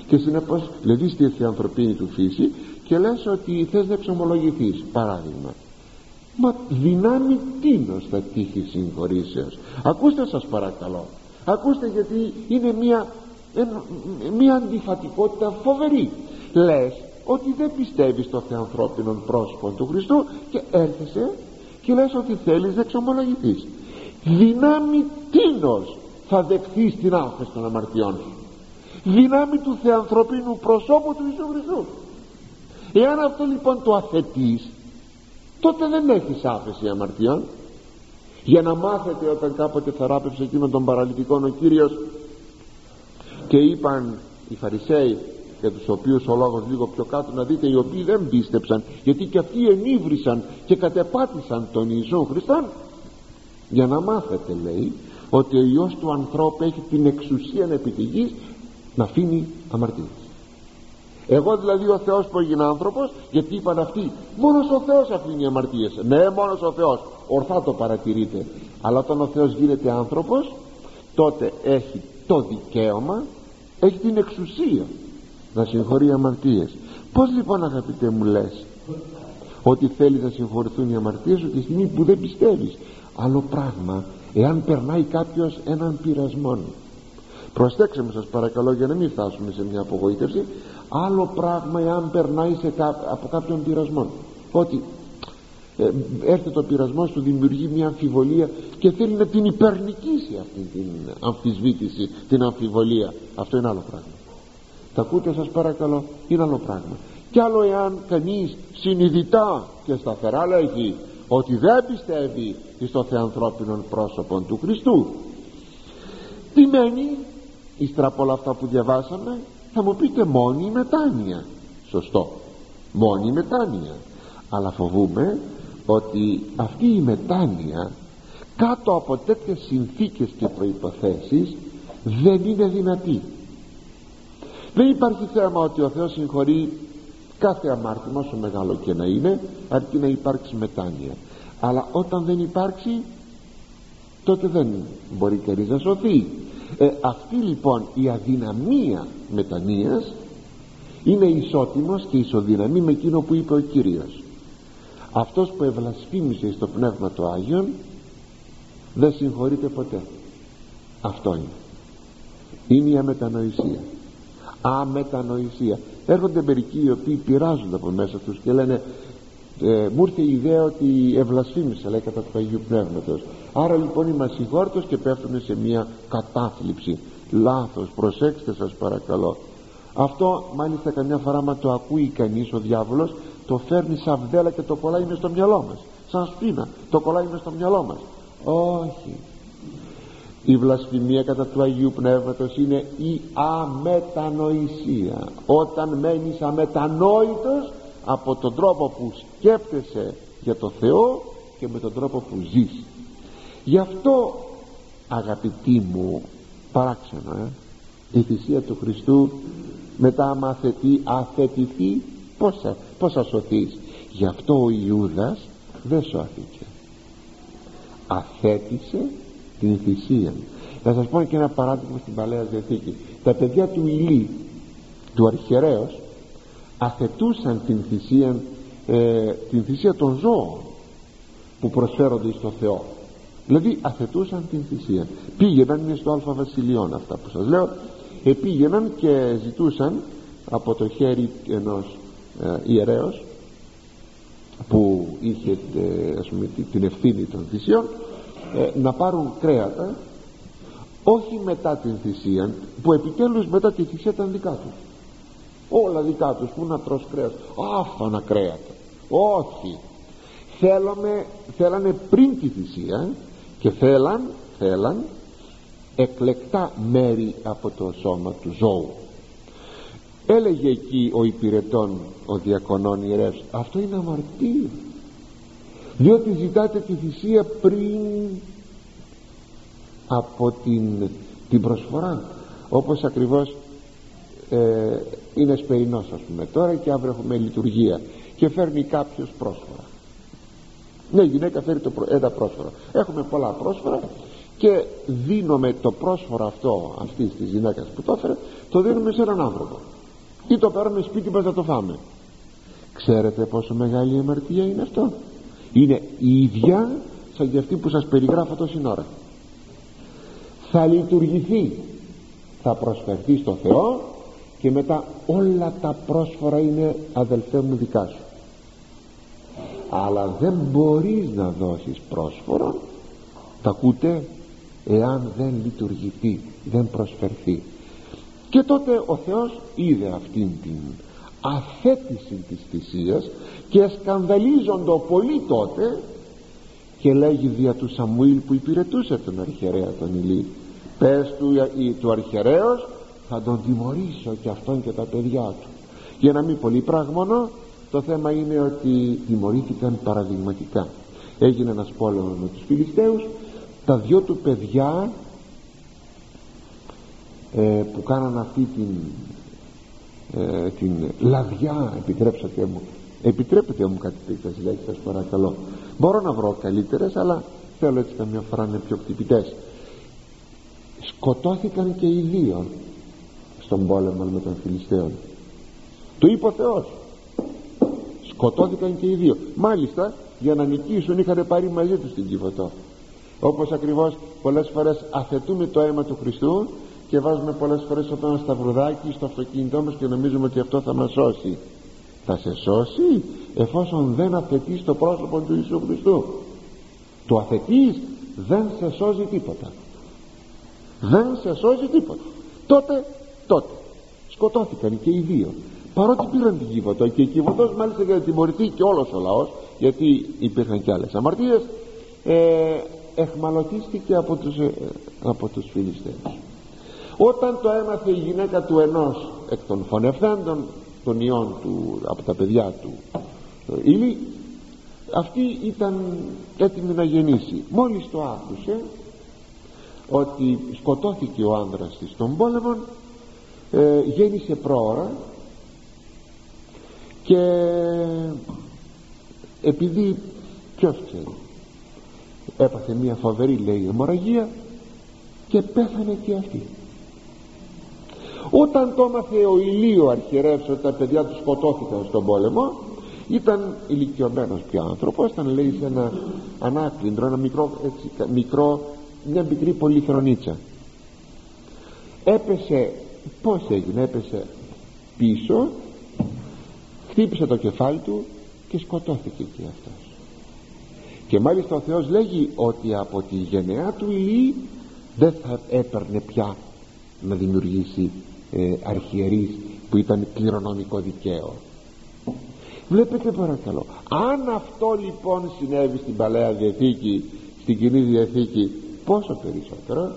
και συνεπώς δηλαδή στη ανθρωπίνη του φύση και λες ότι θες να εξομολογηθείς παράδειγμα. Μα δυνάμει τίνος θα τύχει συγχωρήσεως. Ακούστε σας παρακαλώ. Ακούστε γιατί είναι μια, μια αντιφατικότητα φοβερή. Λες ότι δεν πιστεύεις στο θεανθρώπινο πρόσωπο του Χριστού και έρχεσαι και λες ότι θέλεις να εξομολογηθείς. Δυνάμει τίνος θα δεχθείς την άφεση των αμαρτιών σου. Δυνάμει του θεανθρωπίνου προσώπου του Ιησού Χριστού. Εάν αυτό λοιπόν το αθετείς τότε δεν έχεις άφεση αμαρτιών. Για να μάθετε όταν κάποτε θεράπευσε εκείνον τον παραλυτικό ο Κύριος και είπαν οι Φαρισαίοι για τους οποίους ο λόγος λίγο πιο κάτω να δείτε οι οποίοι δεν πίστεψαν γιατί και αυτοί ενήβρισαν και κατεπάτησαν τον Ιησού Χριστόν. Για να μάθετε λέει ότι ο Υιός του ανθρώπου έχει την εξουσία επί τη γης να αφήνει αμαρτίες. Εγώ δηλαδή ο Θεός που έγινε άνθρωπος γιατί είπαν αυτοί μόνος ο Θεός αφήνει αμαρτίες ναι μόνος ο Θεός ορθά το παρατηρείτε. Αλλά όταν ο Θεός γίνεται άνθρωπος τότε έχει το δικαίωμα έχει την εξουσία. Να συγχωρεί αμαρτίες. Πως λοιπόν αγαπητέ μου λες ότι θέλεις να συγχωρηθούν οι αμαρτίες σου τη στιγμή που δεν πιστεύεις; Άλλο πράγμα εάν περνάει κάποιος έναν πειρασμό προσέξτε με σας παρακαλώ για να μην φτάσουμε σε μια απογοήτευση. Άλλο πράγμα εάν περνάει σε από κάποιον πειρασμό ότι ε, έρθει το πειρασμός του δημιουργεί μια αμφιβολία και θέλει να την υπερνικήσει αυτή την αμφισβήτηση την αμφιβολία. Αυτό είναι άλλο πράγμα. Τα ακούτε σας παρακαλώ είναι άλλο πράγμα. Κι άλλο εάν κανείς συνειδητά και σταθερά λέγει ότι δεν πιστεύει στο θεανθρώπινο πρόσωπο του Χριστού τι μένει; Ύστερα από όλα αυτά που διαβάσαμε θα μου πείτε μόνη η μετάνοια. Σωστό. Μόνη η μετάνοια. Αλλά φοβούμε ότι αυτή η μετάνοια κάτω από τέτοιες συνθήκες και προϋποθέσεις δεν είναι δυνατή. Δεν υπάρχει θέμα ότι ο Θεός συγχωρεί κάθε αμάρτημα όσο μεγάλο και να είναι αρκεί να υπάρξει μετάνοια. Αλλά όταν δεν υπάρξει τότε δεν μπορεί κανείς να σωθεί. Ε, αυτή λοιπόν η αδυναμία μετανοίας είναι ισότιμος και ισοδυναμή με εκείνο που είπε ο Κύριος αυτός που ευλασφήμισε στο Πνεύμα του Άγιον δεν συγχωρείται ποτέ. Αυτό είναι. Είναι η αμετανοησία. Αμετανοησία. Έρχονται μερικοί οι οποίοι πειράζονται από μέσα τους και λένε ε, μου ήρθε η ιδέα ότι ευλασφήμισε λέει κατά του Αγίου Πνεύματος. Άρα λοιπόν είμαι ασυγχώρητος και πέφτουν σε μια κατάθλιψη. Λάθος. Προσέξτε σας παρακαλώ. Αυτό μάλιστα καμιά φορά μα το ακούει κανείς ο διάβολος το φέρνει σαν βδέλα και το κολλάει μες στο μυαλό μας. Σαν σπίνα το κολλάει μες στο μυαλό μας. Όχι. Η βλασφημία κατά του Αγίου Πνεύματος είναι η αμετανοησία. Όταν μένεις αμετανόητος από τον τρόπο που σκέπτεσαι για το Θεό και με τον τρόπο που ζεις. Γι' αυτό αγαπητοί μου παράξενο ε, η θυσία του Χριστού μετά άμα αθετεί, αθετηθεί πώς θα, πώς θα σωθείς; Γι' αυτό ο Ιούδας δεν σώθηκε. Αθέτησε την θυσία θα σας πω και ένα παράδειγμα στην Παλαιά Διαθήκη. Τα παιδιά του Ηλί του αρχαιρέως αθετούσαν την θυσία ε, την θυσία των ζώων που προσφέρονται στο Θεό. Δηλαδή αθετούσαν την θυσία. Πήγαιναν είναι στο Αλφα Βασιλειών αυτά που σας λέω ε, πήγαιναν και ζητούσαν από το χέρι ενός ε, ιερέως που είχε ε, ας πούμε, την ευθύνη των θυσιών ε, να πάρουν κρέατα όχι μετά την θυσία που επιτέλους μετά τη θυσία ήταν δικά τους. Όλα δικά τους. Που να τρως κρέας. Άφανα κρέατα. Όχι. Θέλαμε, θέλανε πριν τη θυσία και θέλαν, θέλαν εκλεκτά μέρη από το σώμα του ζώου έλεγε εκεί ο υπηρετών ο διακονών ιερεύς αυτό είναι αμαρτία διότι ζητάτε τη θυσία πριν από την, την προσφορά. Όπως ακριβώς ε, είναι σπερινός ας πούμε τώρα και αύριο έχουμε λειτουργία και φέρνει κάποιος πρόσφορα ναι γυναίκα φέρει το, ένα πρόσφορο. Έχουμε πολλά πρόσφορα και δίνουμε το πρόσφορο αυτό αυτής της γυναίκας που το έφερε το δίνουμε σε έναν άνθρωπο ή το παίρνουμε σπίτι μας να το φάμε. Ξέρετε πόσο μεγάλη αμαρτία είναι αυτό; Είναι η ίδια σαν και αυτή που σας περιγράφω τόση ώρα θα λειτουργηθεί. Θα προσφερθεί στο Θεό και μετά όλα τα πρόσφορα είναι αδελφέ μου δικά σου. Αλλά δεν μπορείς να δώσεις πρόσφορο. Τα ακούτε; Εάν δεν λειτουργηθεί δεν προσφερθεί και τότε ο Θεός είδε αυτήν την αθέτηση της θυσίας και σκανδαλίζοντο πολύ τότε και λέγει δια του Σαμουήλ που υπηρετούσε τον αρχαιρέα τον Ηλί πες του, του αρχαιρέως θα τον τιμωρήσω και αυτόν και τα παιδιά του για να μην πολύ πράγμονο το θέμα είναι ότι τιμωρήθηκαν παραδειγματικά. Έγινε ένας πόλεμος με τους Φιλιστέους τα δυο του παιδιά ε, που κάναν αυτή την, ε, την λαδιά επιτρέψατε μου. Επιτρέπετε μου κάτι τέτοιες λέξεις σας παρακαλώ. Μπορώ να βρω καλύτερες αλλά θέλω έτσι καμιά φορά να είναι πιο κτυπητές σκοτώθηκαν και οι δύο στον πόλεμο με τον Φιλιστέων. Το είπε ο Θεός. Σκοτώθηκαν και οι δύο. Μάλιστα για να νικήσουν είχαν πάρει μαζί τους την Κιβωτό όπως ακριβώς πολλές φορές αθετούμε το αίμα του Χριστού και βάζουμε πολλές φορές αυτό ένα σταυρουδάκι στο αυτοκίνητό μας και νομίζουμε ότι αυτό θα μας σώσει. Θα σε σώσει εφόσον δεν αθετείς το πρόσωπο του Ιησού Χριστού. Το αθετείς δεν σε σώζει τίποτα. Δεν σε σώζει τίποτα. Τότε τότε σκοτώθηκαν και οι δύο. Παρότι πήραν την Κίβωτο και η Κίβωτος μάλιστα για να τιμωρηθεί και όλος ο λαός γιατί υπήρχαν και άλλες αμαρτίες ε, εχμαλωτίστηκε από τους, ε, από τους Φιλιστέους όταν το έμαθε η γυναίκα του ενός εκ των φωνευθέντων των ιών του από τα παιδιά του Ηλί αυτή ήταν έτοιμη να γεννήσει. Μόλις το άκουσε ότι σκοτώθηκε ο άνδρας της στον πόλεμο ε, γέννησε πρόωρα και επειδή ποιος ξέρει έπαθε μια φοβερή λέει αιμορραγία και πέθανε και αυτή όταν το έμαθε ο Ηλίο αρχιερεύς ότι τα παιδιά του σκοτώθηκαν στον πόλεμο ήταν ηλικιωμένος πια άνθρωπος ήταν λέει σε ένα ανάκλυντρο ένα μικρό, έτσι, μικρό μια μικρή πολυθρονίτσα. Έπεσε πως έγινε έπεσε πίσω χτύπησε το κεφάλι του και σκοτώθηκε και αυτός. Και μάλιστα ο Θεός λέγει ότι από τη γενεά του Ηλί δεν θα έπαιρνε πια να δημιουργήσει ε, αρχιερείς που ήταν κληρονομικό δικαίο βλέπετε παρακαλώ αν αυτό λοιπόν συνέβη στην Παλαιά Διαθήκη στην Κοινή Διαθήκη πόσο περισσότερο;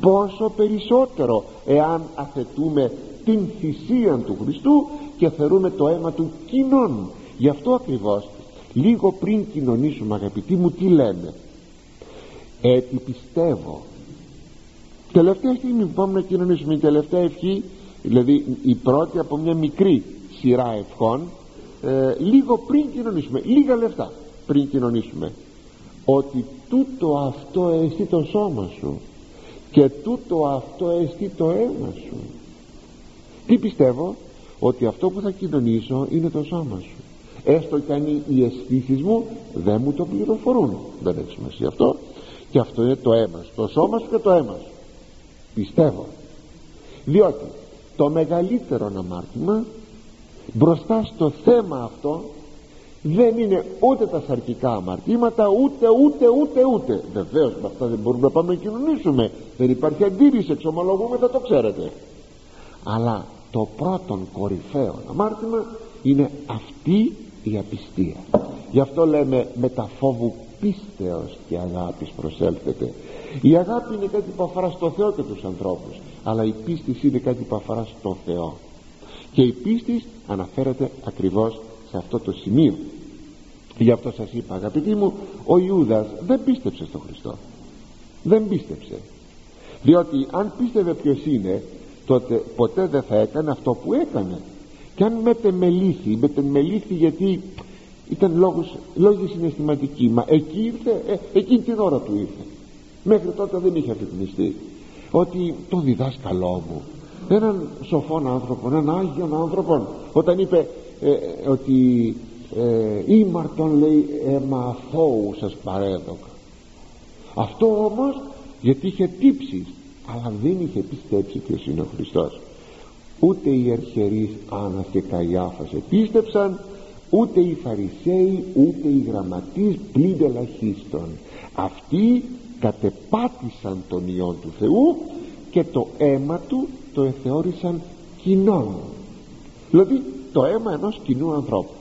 Πόσο περισσότερο εάν αθετούμε την θυσία του Χριστού και θερούμε το αίμα του κοινών. Γι' αυτό ακριβώς λίγο πριν κοινωνήσουμε αγαπητοί μου τι λέμε; Πιστεύω τελευταία στιγμή που πάμε να κοινωνήσουμε. Η τελευταία ευχή δηλαδή η πρώτη από μια μικρή σειρά ευχών ε, λίγο πριν κοινωνήσουμε λίγα λεφτά πριν κοινωνήσουμε. Ότι τούτο αυτό εστί το σώμα σου και τούτο αυτό εστί το αίμα σου. Τι πιστεύω; Ότι αυτό που θα κοινωνήσω είναι το σώμα σου. Έστω και αν οι αισθήσεις μου δεν μου το πληροφορούν. Δεν έχει σημασία αυτό. Και αυτό είναι το αίμα σου. Το σώμα σου και το αίμα σου πιστεύω. Διότι το μεγαλύτερο αμάρτημα μπροστά στο θέμα αυτό δεν είναι ούτε τα σαρκικά αμαρτήματα ούτε ούτε ούτε ούτε. Βεβαίως με αυτά δεν μπορούμε να πάμε να κοινωνήσουμε. Δεν υπάρχει αντίρρηση εξομολογούμε θα το ξέρετε. Αλλά το πρώτον κορυφαίο αμάρτημα είναι αυτή η απιστία. Γι' αυτό λέμε με τα φόβου πίστεως και αγάπης προσέλθετε η αγάπη είναι κάτι που αφορά στο Θεό και τους ανθρώπους αλλά η πίστη είναι κάτι που αφορά στο Θεό. Και η πίστη αναφέρεται ακριβώς σε αυτό το σημείο. Γι' αυτό σας είπα αγαπητοί μου ο Ιούδας δεν πίστεψε στον Χριστό. Δεν πίστεψε. Διότι αν πίστευε ποιος είναι τότε ποτέ δεν θα έκανε αυτό που έκανε. Και αν μετεμελήθη μετεμελήθη γιατί ήταν λόγος, λόγοι συναισθηματικοί μα εκεί ήρθε ε, εκείνη την ώρα του ήρθε μέχρι τότε δεν είχε αφιπνιστεί ότι το διδάσκαλό μου έναν σοφόν άνθρωπο έναν άγιον άνθρωπο όταν είπε ε, ότι ε, ήμαρτον λέει αίμα αθώου σας παρέδωκα αυτό όμως γιατί είχε τύψει αλλά δεν είχε πιστέψει ποιος είναι ο Χριστός. Ούτε οι αρχιερείς Άννας και Καϊάφας επίστεψαν ούτε οι Φαρισαίοι ούτε οι γραμματείς πλην ελαχίστων αυτοί κατεπάτησαν τον Υιόν του Θεού και το αίμα του το εθεώρησαν κοινών. Δηλαδή το αίμα ενός κοινού ανθρώπου.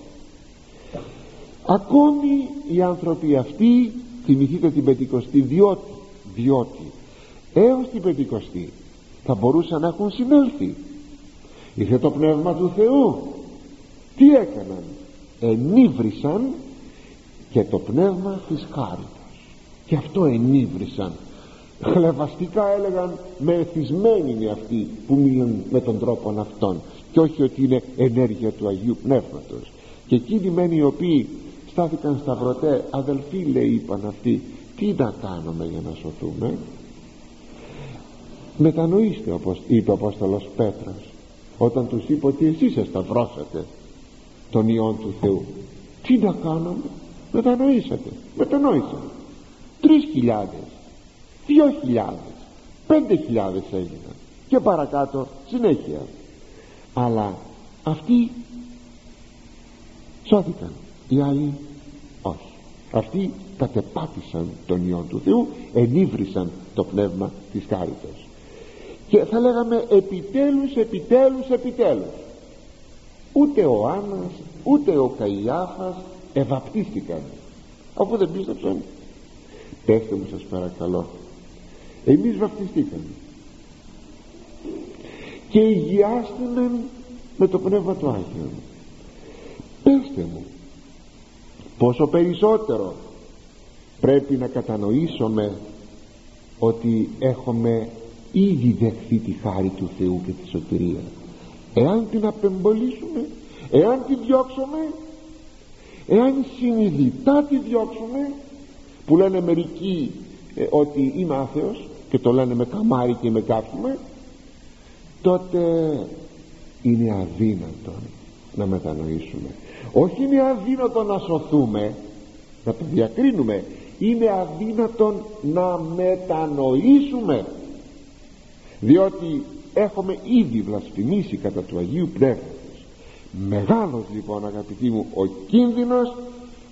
Ακόμη οι άνθρωποι αυτοί θυμηθείτε την Πεντηκοστή διότι, διότι έως την Πεντηκοστή θα μπορούσαν να έχουν συνέλθει. Ήρθε το Πνεύμα του Θεού. Τι έκαναν; Ενίβρισαν και το Πνεύμα της χάριτας και αυτό ενίβρισαν χλεβαστικά έλεγαν με εθισμένοι είναι αυτοί που μιλούν με τον τρόπο αυτόν και όχι ότι είναι ενέργεια του Αγίου Πνεύματος και εκείνοι μένει οι οποίοι στάθηκαν σταυρωτέ αδελφοί λέει είπαν αυτοί τι να κάνουμε για να σωθούμε μετανοήστε όπως είπε ο Απόστολος Πέτρος όταν τους είπε ότι εσείς εσταυρώσατε τον Υιόν του Θεού τι να κάνουμε μετανοήσατε μετανόησατε τρεις χιλιάδες δύο χιλιάδες πέντε χιλιάδες έγιναν. Και παρακάτω συνέχεια. Αλλά αυτοί σώθηκαν οι άλλοι όχι. Αυτοί κατεπάτησαν τον Υιόν του Θεού ενίβρισαν το πνεύμα της χάριτος και θα λέγαμε επιτέλους επιτέλους επιτέλους. Ούτε ο Άννας ούτε ο Καϊάφας ευαπτίστηκαν αφού δεν πίστεψαν πέστε μου σας παρακαλώ. Εμείς βαπτιστήκαμε. Και υγιάστηκαν με το Πνεύμα του Άγιο πέστε μου πόσο περισσότερο πρέπει να κατανοήσουμε ότι έχουμε ήδη δεχθεί τη χάρη του Θεού και τη σωτηρία. Εάν την απεμπολίσουμε εάν τη διώξουμε εάν συνειδητά τη διώξουμε που λένε μερικοί ε, ότι είμαι άθεος και το λένε με καμάρι και με κάψουμε τότε είναι αδύνατο να μετανοήσουμε. Όχι είναι αδύνατο να σωθούμε να το διακρίνουμε είναι αδύνατον να μετανοήσουμε. Διότι έχουμε ήδη βλασφημίσει κατά του Αγίου Πνεύματος. Μεγάλος λοιπόν αγαπητοί μου ο κίνδυνος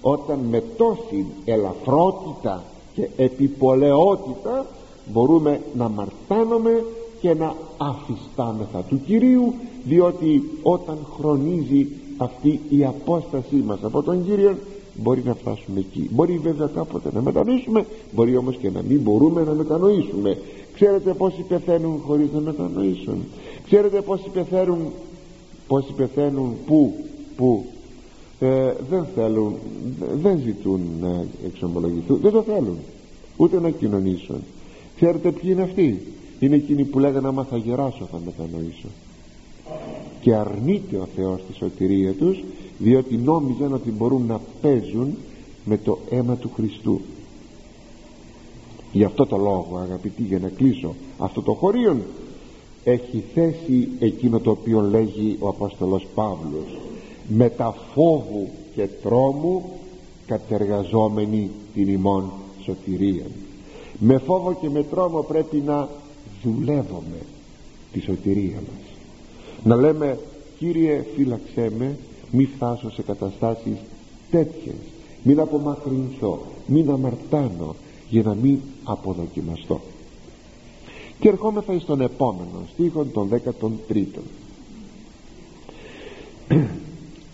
όταν με τόση ελαφρότητα και επιπολαιότητα μπορούμε να μαρτάνουμε και να αφιστάμεθα του Κυρίου διότι όταν χρονίζει αυτή η απόστασή μας από τον Κύριο μπορεί να φτάσουμε εκεί. Μπορεί βέβαια κάποτε να μετανοήσουμε μπορεί όμως και να μην μπορούμε να μετανοήσουμε. Ξέρετε πόσοι πεθαίνουν χωρίς να μετανοήσουν; Ξέρετε πόσοι πεθαίνουν πόσοι πεθαίνουν που που ε, δεν θέλουν δεν ζητούν να εξομολογηθούν δεν το θέλουν ούτε να κοινωνήσουν. Ξέρετε ποιοι είναι αυτοί; Είναι εκείνοι που λέγανε άμα θα γεράσω θα μετανοήσω και αρνείται ο Θεός τη σωτηρία τους διότι νόμιζαν ότι μπορούν να παίζουν με το αίμα του Χριστού. Γι' αυτό το λόγο αγαπητοί για να κλείσω αυτό το χωρίον έχει θέσει εκείνο το οποίο λέγει ο Απόστολος Παύλος με τα φόβου και τρόμου κατεργαζόμενοι την ημών σωτηρία με φόβο και με τρόμο πρέπει να δουλεύουμε τη σωτηρία μας. Να λέμε Κύριε φύλαξέ με μη φτάσω σε καταστάσεις τέτοιες. Μην απομακρυνθώ μην αμαρτάνω για να μην αποδοκιμαστώ και ερχόμεθα στον επόμενο στίχο των 13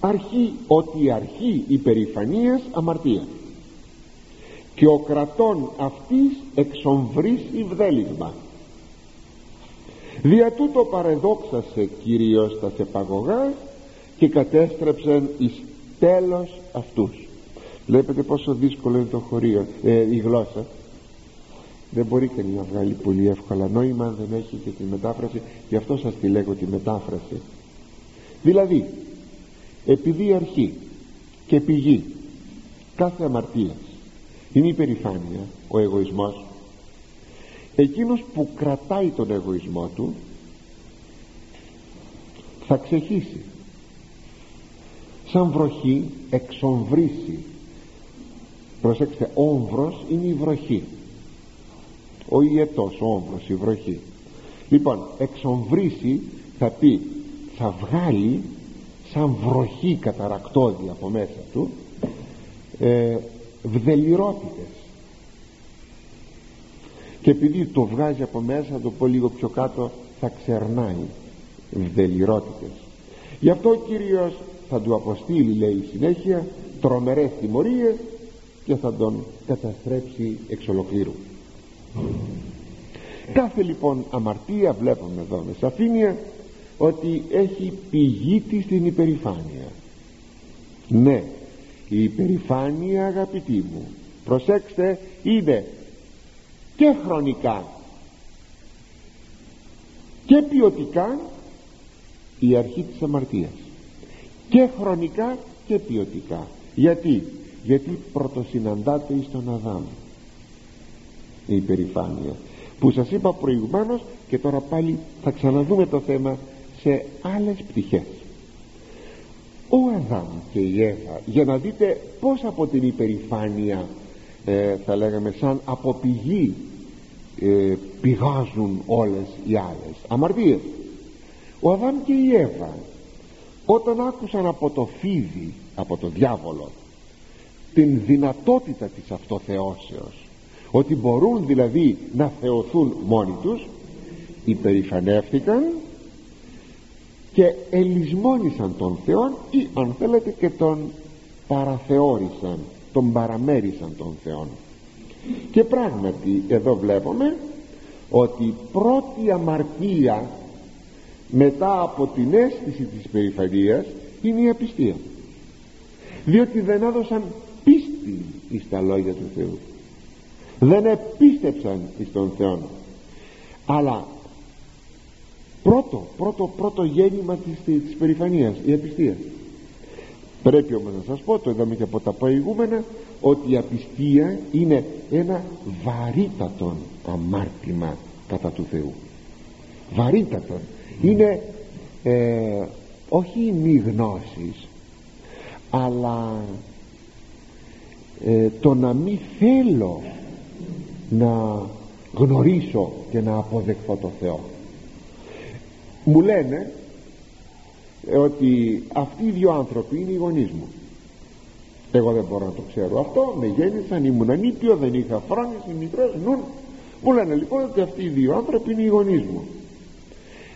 αρχή ότι η αρχή υπερηφανίας αμαρτία. Και ο κρατών αυτής εξομβρίσει βδέλιγμα δια τούτο παρεδόξασε Κύριος τα επαγωγάς και κατέστρεψαν εις τέλος αυτούς. Βλέπετε πόσο δύσκολο είναι το χωρίο ε, η γλώσσα. Δεν μπορεί κανείς να βγάλει πολύ εύκολα νόημα αν δεν έχει και τη μετάφραση. Γι' αυτό σας τη λέγω τη μετάφραση. Δηλαδή επειδή αρχή και πηγή κάθε αμαρτίας είναι η περηφάνεια ο εγωισμός εκείνος που κρατάει τον εγωισμό του θα ξεχύσει σαν βροχή εξομβρίσει. Προσέξτε όμβρος είναι η βροχή ο ιετός ο όμβρος η βροχή. Λοιπόν εξομβρίσει θα πει θα βγάλει σαν βροχή καταρακτώδη από μέσα του ε, βδελιρότητες και επειδή το βγάζει από μέσα το πω λίγο πιο κάτω θα ξερνάει βδελιρότητες γι' αυτό ο Κύριος θα του αποστείλει λέει συνέχεια τρομερές τιμωρίες και θα τον καταστρέψει εξ ολοκλήρου. Κάθε λοιπόν αμαρτία βλέπουμε εδώ με σαφήνεια ότι έχει πηγή της στην υπερηφάνεια. Ναι η υπερηφάνεια αγαπητοί μου προσέξτε είναι και χρονικά και ποιοτικά η αρχή της αμαρτίας. Και χρονικά και ποιοτικά. Γιατί; Γιατί πρωτοσυναντάται εις τον Αδάμ η υπερηφάνεια. Που σας είπα προηγουμένως και τώρα πάλι θα ξαναδούμε το θέμα σε άλλες πτυχές. Ο Αδάμ και η Εύα για να δείτε πως από την υπερηφάνεια ε, θα λέγαμε σαν από πηγή ε, πηγάζουν όλες οι άλλες αμαρτίες. Ο Αδάμ και η Εύα όταν άκουσαν από το φίδι από το διάβολο την δυνατότητα της αυτοθεώσεως ότι μπορούν δηλαδή να θεωθούν μόνοι τους υπερηφανεύτηκαν και ελισμόνησαν τον Θεό ή αν θέλετε και τον παραθεώρησαν τον παραμέρισαν τον Θεό και πράγματι εδώ βλέπουμε ότι η πρώτη αμαρτία μετά από την αίσθηση της περηφανίας είναι η απιστία. Διότι δεν έδωσαν πίστη εις τα λόγια του Θεού. Δεν επίστεψαν εις τον Θεό αλλά πρώτο πρώτο πρώτο γέννημα της, της περηφανίας η απιστία. Πρέπει όμως να σας πω το είδαμε και από τα προηγούμενα ότι η απιστία είναι ένα βαρύτατο αμάρτημα κατά του Θεού. Βαρύτατο είναι ε, όχι μη γνώσης αλλά ε, το να μην θέλω να γνωρίσω και να αποδεχθώ το Θεό μου λένε ότι αυτοί οι δύο άνθρωποι είναι οι γονείς μου. Εγώ δεν μπορώ να το ξέρω αυτό με γέννησαν ήμουν ανήπιο δεν είχα φρόνες οι μητρές νουν μου λένε λοιπόν ότι αυτοί οι δύο άνθρωποι είναι οι γονείς μου.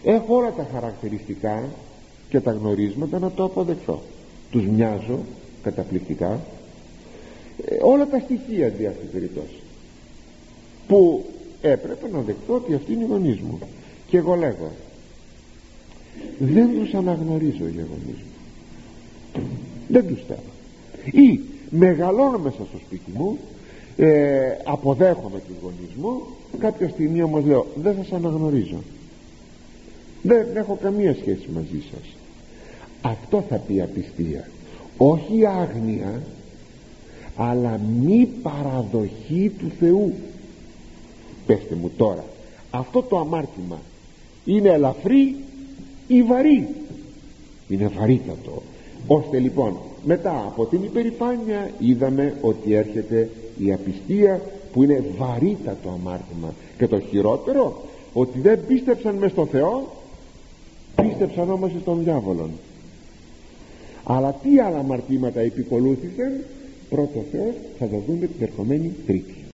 Έχω όλα τα χαρακτηριστικά και τα γνωρίσματα να το αποδεχθώ. Τους μοιάζω καταπληκτικά. Ε, όλα τα στοιχεία δι' αυτής περιπτώσει που έπρεπε να δεχτώ ότι αυτή είναι η γονείς μου. Και εγώ λέγω δεν τους αναγνωρίζω οι γονείς μου δεν τους θέλω. Ή μεγαλώνω μέσα στο σπίτι μου ε, αποδέχομαι τους γονείς μου κάποια στιγμή όμως λέω δεν σας αναγνωρίζω. Δεν έχω καμία σχέση μαζί σας αυτό θα πει απιστία. Όχι άγνοια αλλά μη παραδοχή του Θεού. Πέστε μου τώρα αυτό το αμάρτημα είναι ελαφρύ ή βαρύ. Είναι βαρύτατο. Ώστε λοιπόν μετά από την υπερηφάνεια είδαμε ότι έρχεται η απιστία που είναι βαρύτατο αμάρτημα. Και το χειρότερο ότι δεν πίστεψαν μες στο Θεό πίστεψαν όμως στον διάβολον. Αλλά τι άλλα αμαρτήματα επικολούθησαν πρώτο Θεός θα το δούμε την ερχομένη Τρίτη